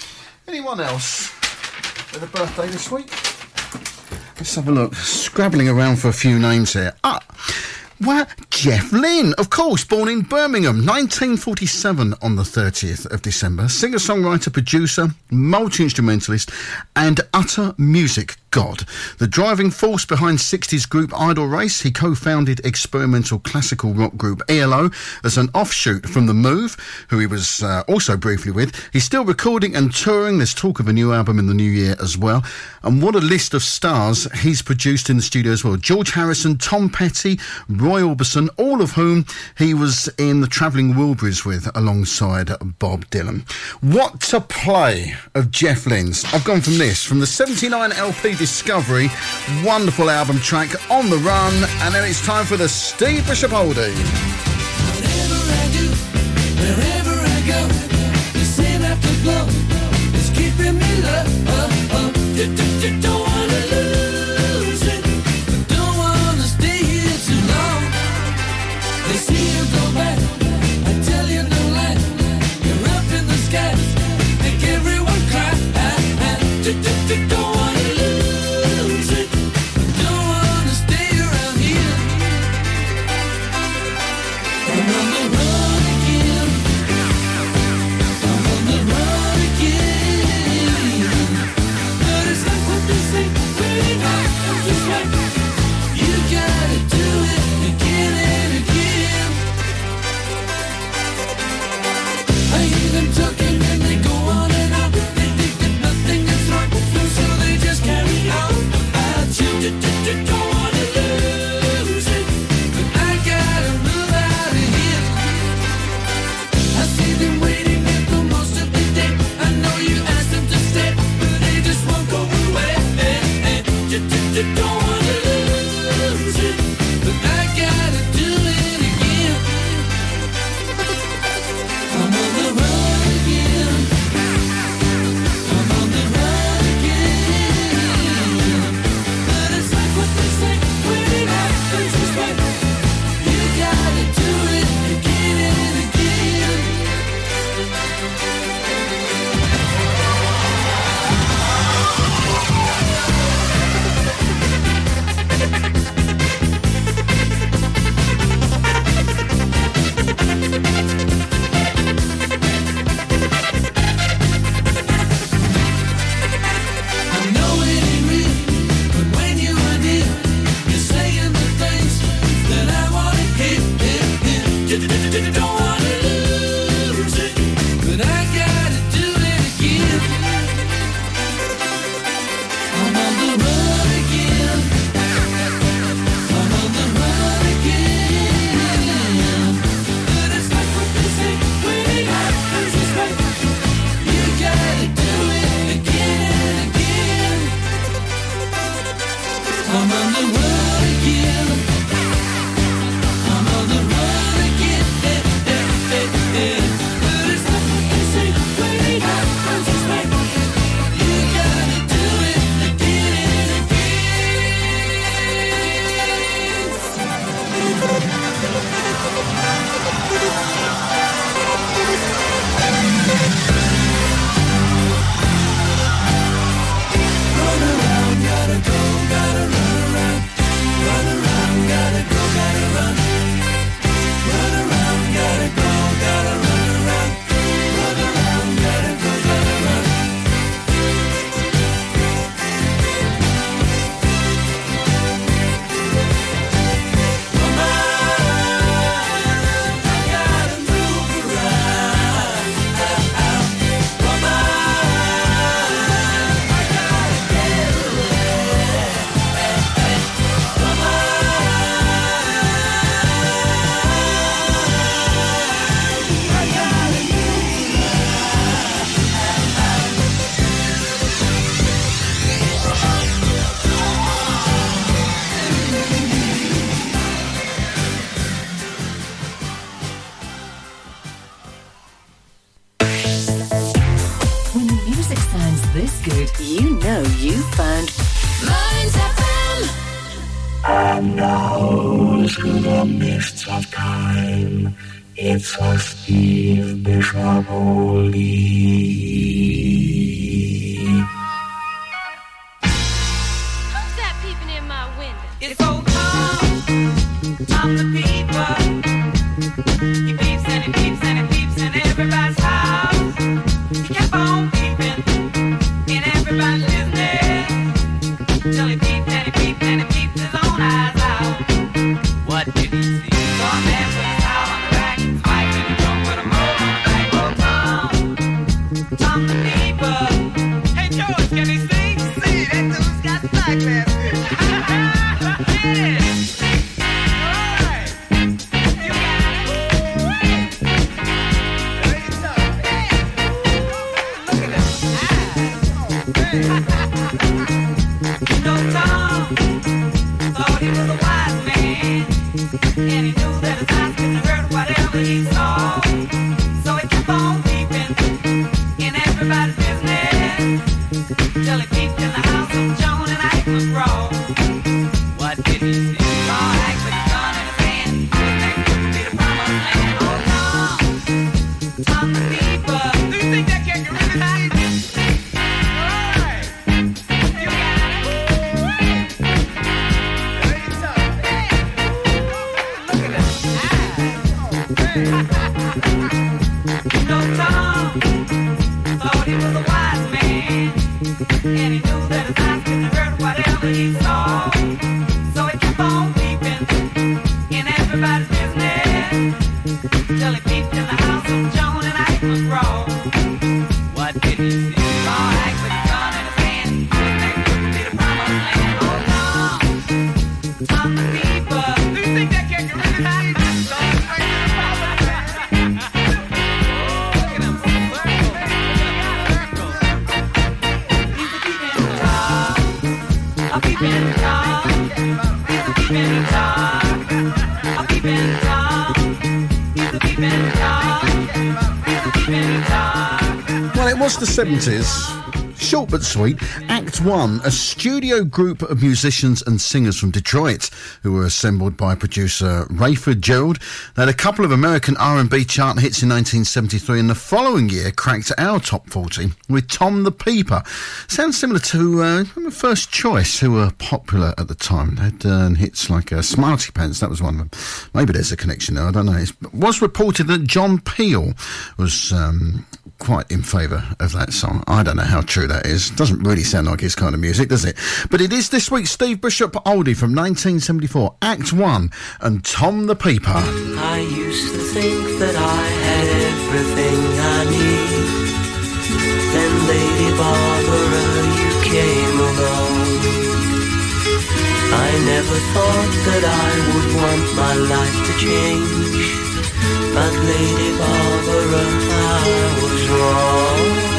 Anyone else with a birthday this week? Let's have a look. Scrabbling around for a few names here. Ah, well, Jeff Lynne, of course, born in Birmingham, 1947 on the 30th of December. Singer, songwriter, producer, multi instrumentalist, and utter music god. The driving force behind 60s group Idle Race, he co founded experimental classical rock group ELO as an offshoot from The Move, who he was uh, also briefly with. He's still recording and touring. There's talk of a new album in the new year as well. And what a list of stars he's produced in the studio as well. George Harrison, Tom Petty, Roy Orbison, all of whom he was in the Travelling Wilburys with alongside Bob Dylan. What to play of Jeff Lynne's? I've gone from this, from the 79 LP Discovery, wonderful album track, On the Run, and then it's time for the Steve Bishop Oldie. Sweet. Act One, a studio group of musicians and singers from Detroit who were assembled by producer Rayford Gerald. They had a couple of American R&B chart hits in 1973 and the following year cracked our top 40 with Tom the Peeper. Sounds similar to uh, First Choice, who were popular at the time. They had uh, hits like uh, Smarty Pants, that was one of them. Maybe there's a connection there, I don't know. It was reported that John Peel was um, quite in favour of that song. I don't know how true that is. Doesn't really sound like his kind of music, does it? But it is this week's Steve Bishop oldie from 1974, Act One, and Tom the Peeper. I used to think that I had everything I need. Then Lady Barbara, you came along. I never thought that I would want my life to change. But Lady Barbara, I was wrong.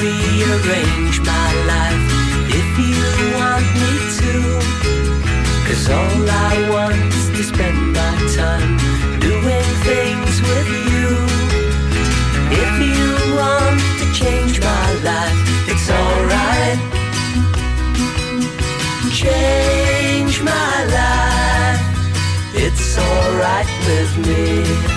Rearrange my life if you want me to. Cause all I want is to spend my time doing things with you. If you want to change my Change my life, it's alright with me.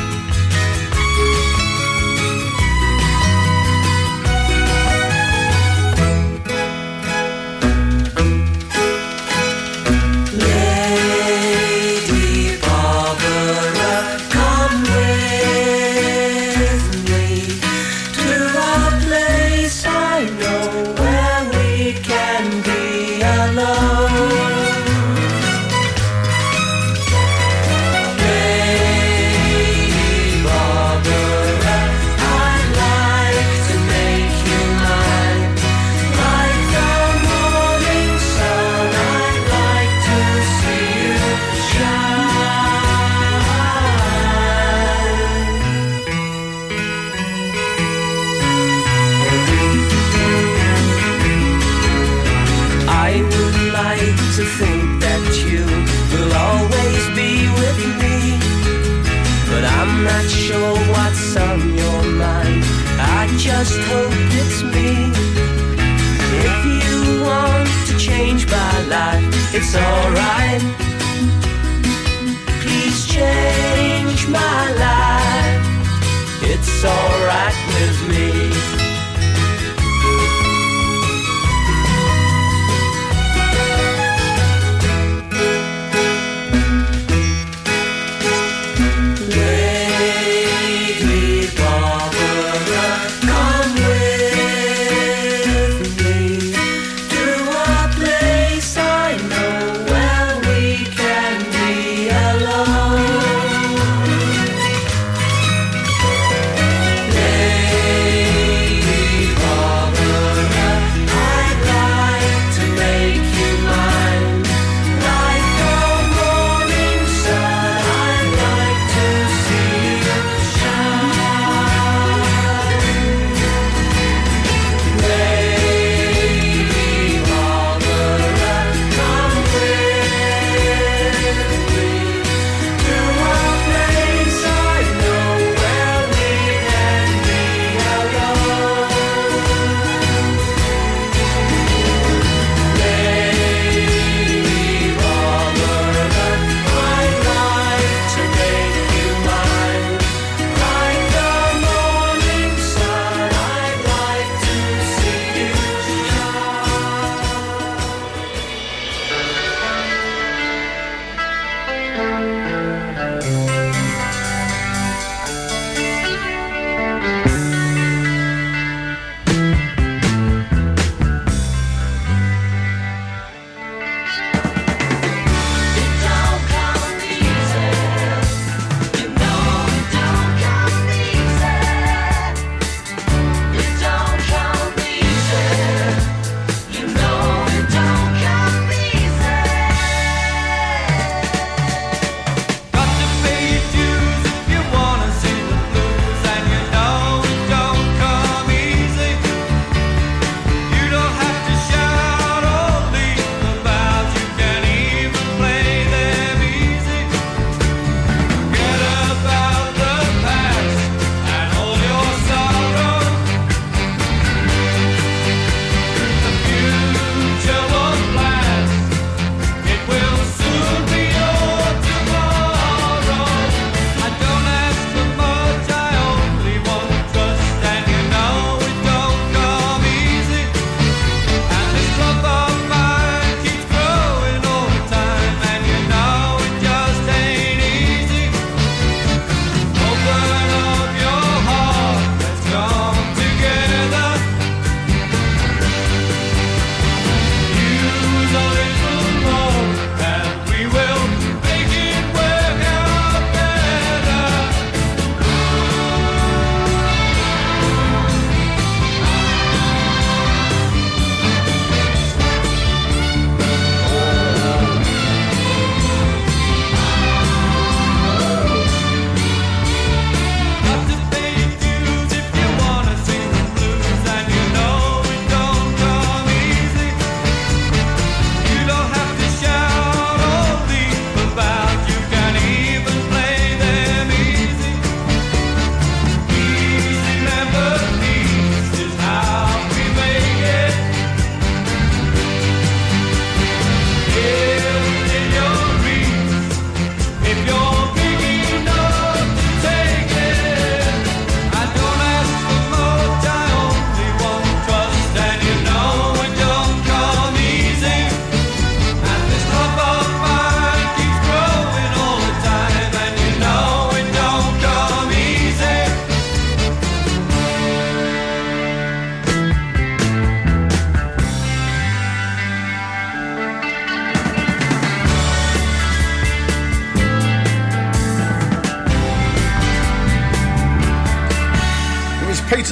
Just hope it's me. If you want to change my life, it's alright. Please change my life. It's alright with me.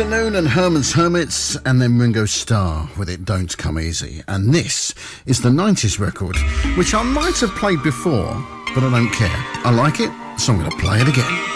Peter Noone and Herman's Hermits, and then Ringo Starr with It Don't Come Easy. And this is the 90s record, which I might have played before, but I don't care. I like it, so I'm going to play it again.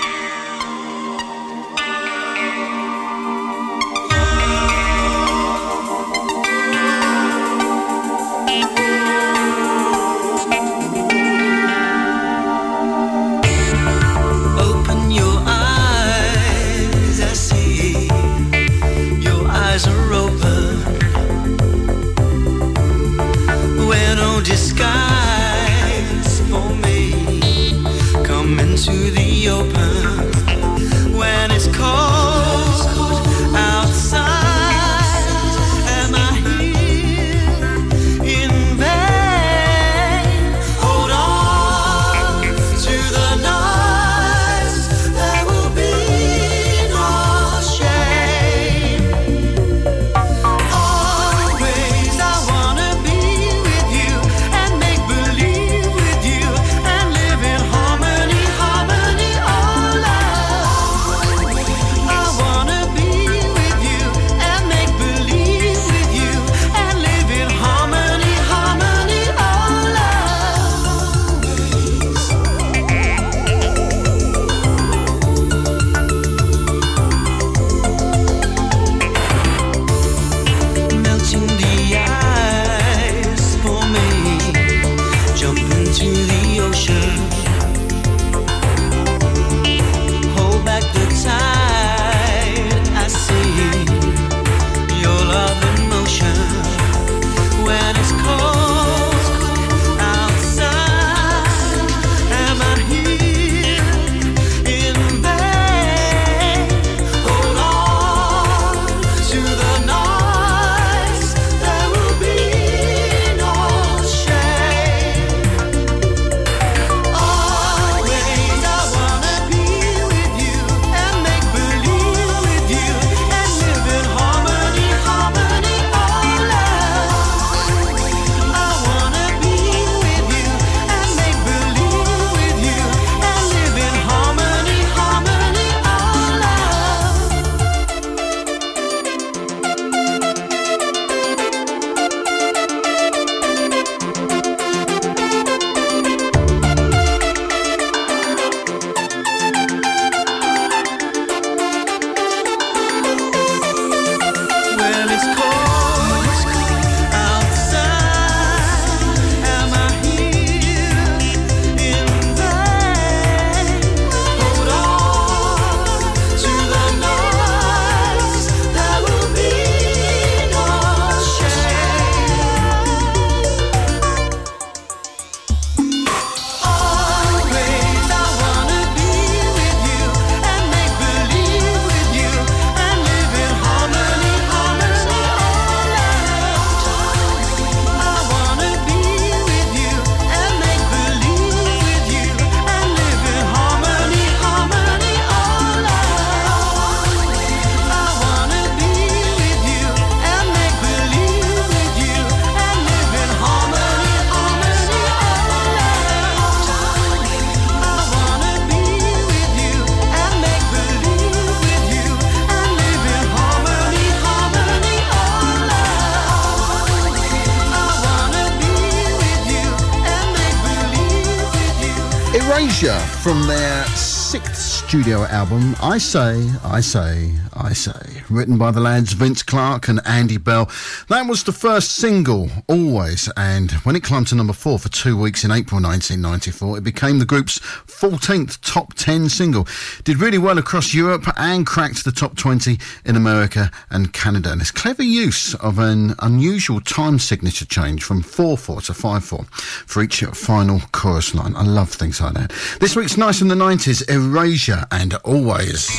Their sixth studio album, I Say, I Say, I Say, written by the lads Vince Clarke and Andy Bell. That was the first single, Always, and when it climbed to number four for two weeks in April 1994, it became the group's 14th top 10 single. Did really well across Europe and cracked the top 20 in America and Canada. And it's clever use of an unusual time signature change from 4-4 to 5-4 for each final chorus line. I love things like that. This week's Nice from the 90s, Erasure and Always.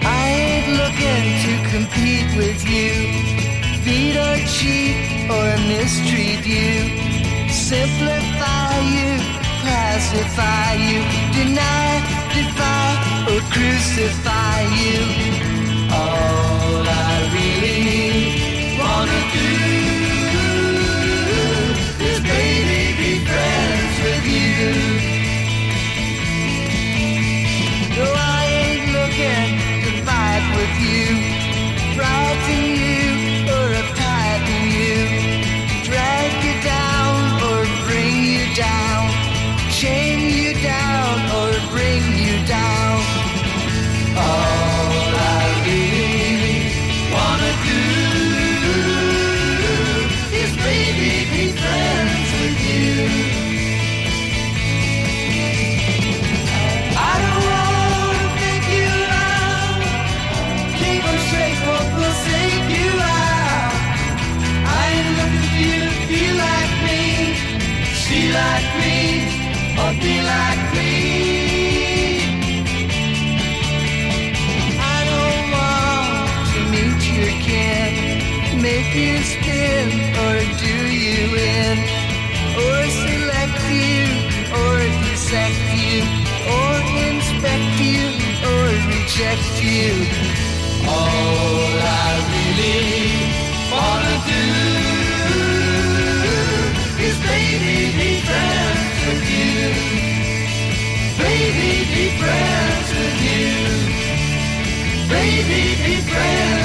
I ain't looking to compete with you. Beat or cheat or mistreat you. Simplify you, pacify you. Deny, defy, or crucify you. All I really wanna do No, I you spin or do you or select you or or inspect you or reject you. All I really wanna do is baby be friends with you. Baby be friends with you. Baby be friends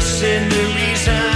Listen to reason,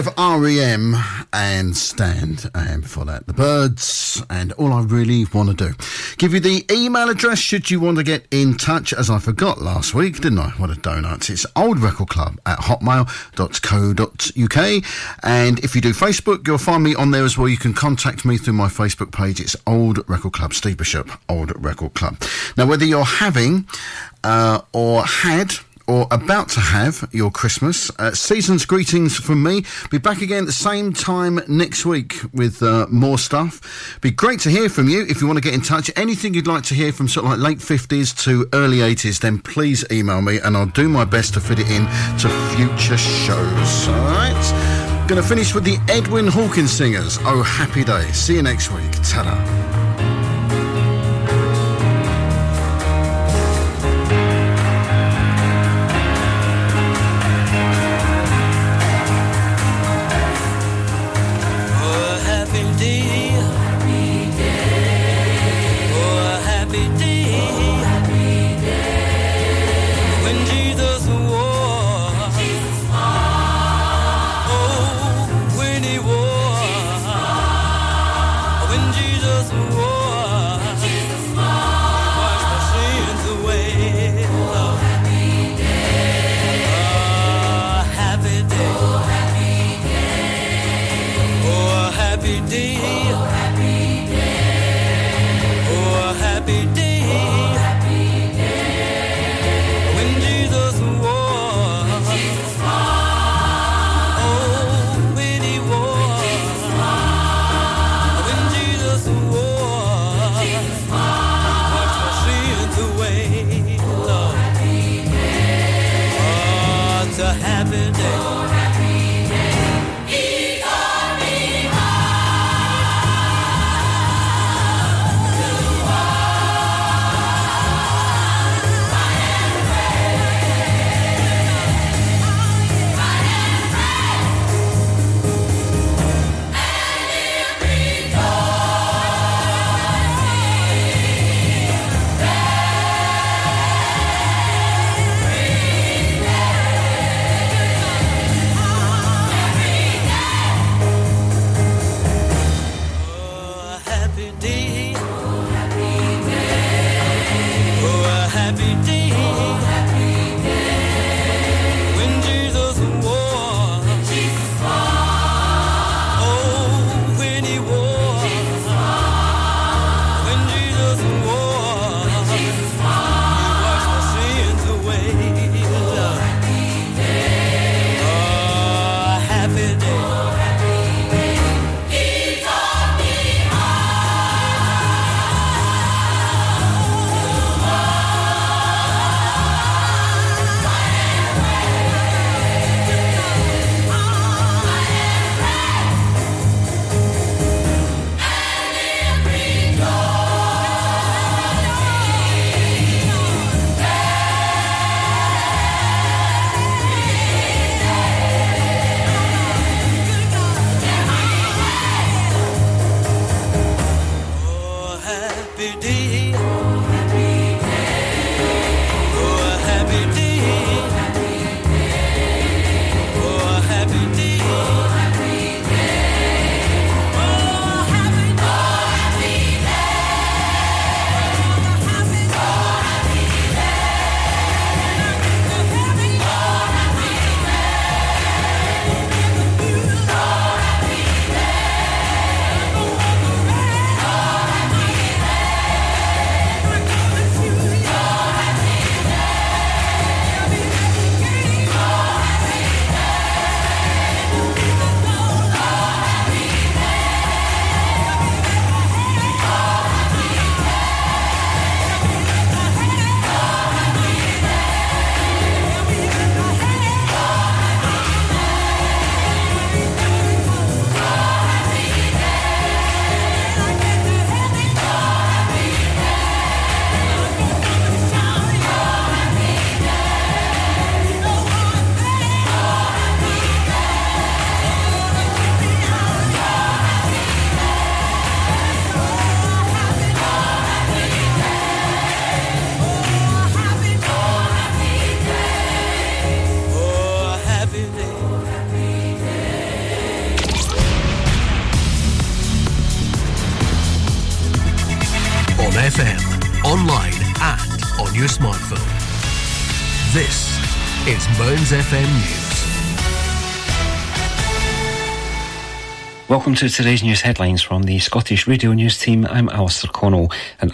of REM and stand. And before that, the Byrds. And all I really want to do. Give you the email address should you want to get in touch, as I forgot last week, didn't I? What a donut. It's oldrecordclub at hotmail.co.uk. And if you do Facebook, you'll find me on there as well. You can contact me through my Facebook page. It's Old Record Club, Steve Bishop, Old Record Club. Now, whether you're having uh, or had or about to have your Christmas. Uh, season's greetings from me. Be back again at the same time next week with uh, more stuff. Be great to hear from you if you want to get in touch. Anything you'd like to hear from sort of like late 50s to early 80s, then please email me and I'll do my best to fit it in to future shows. All right? Going to finish with the Edwin Hawkins Singers. Oh, happy day. See you next week. Ta-da. FM News. Welcome to today's news headlines from the Scottish Radio News team. I'm Alistair Connell. An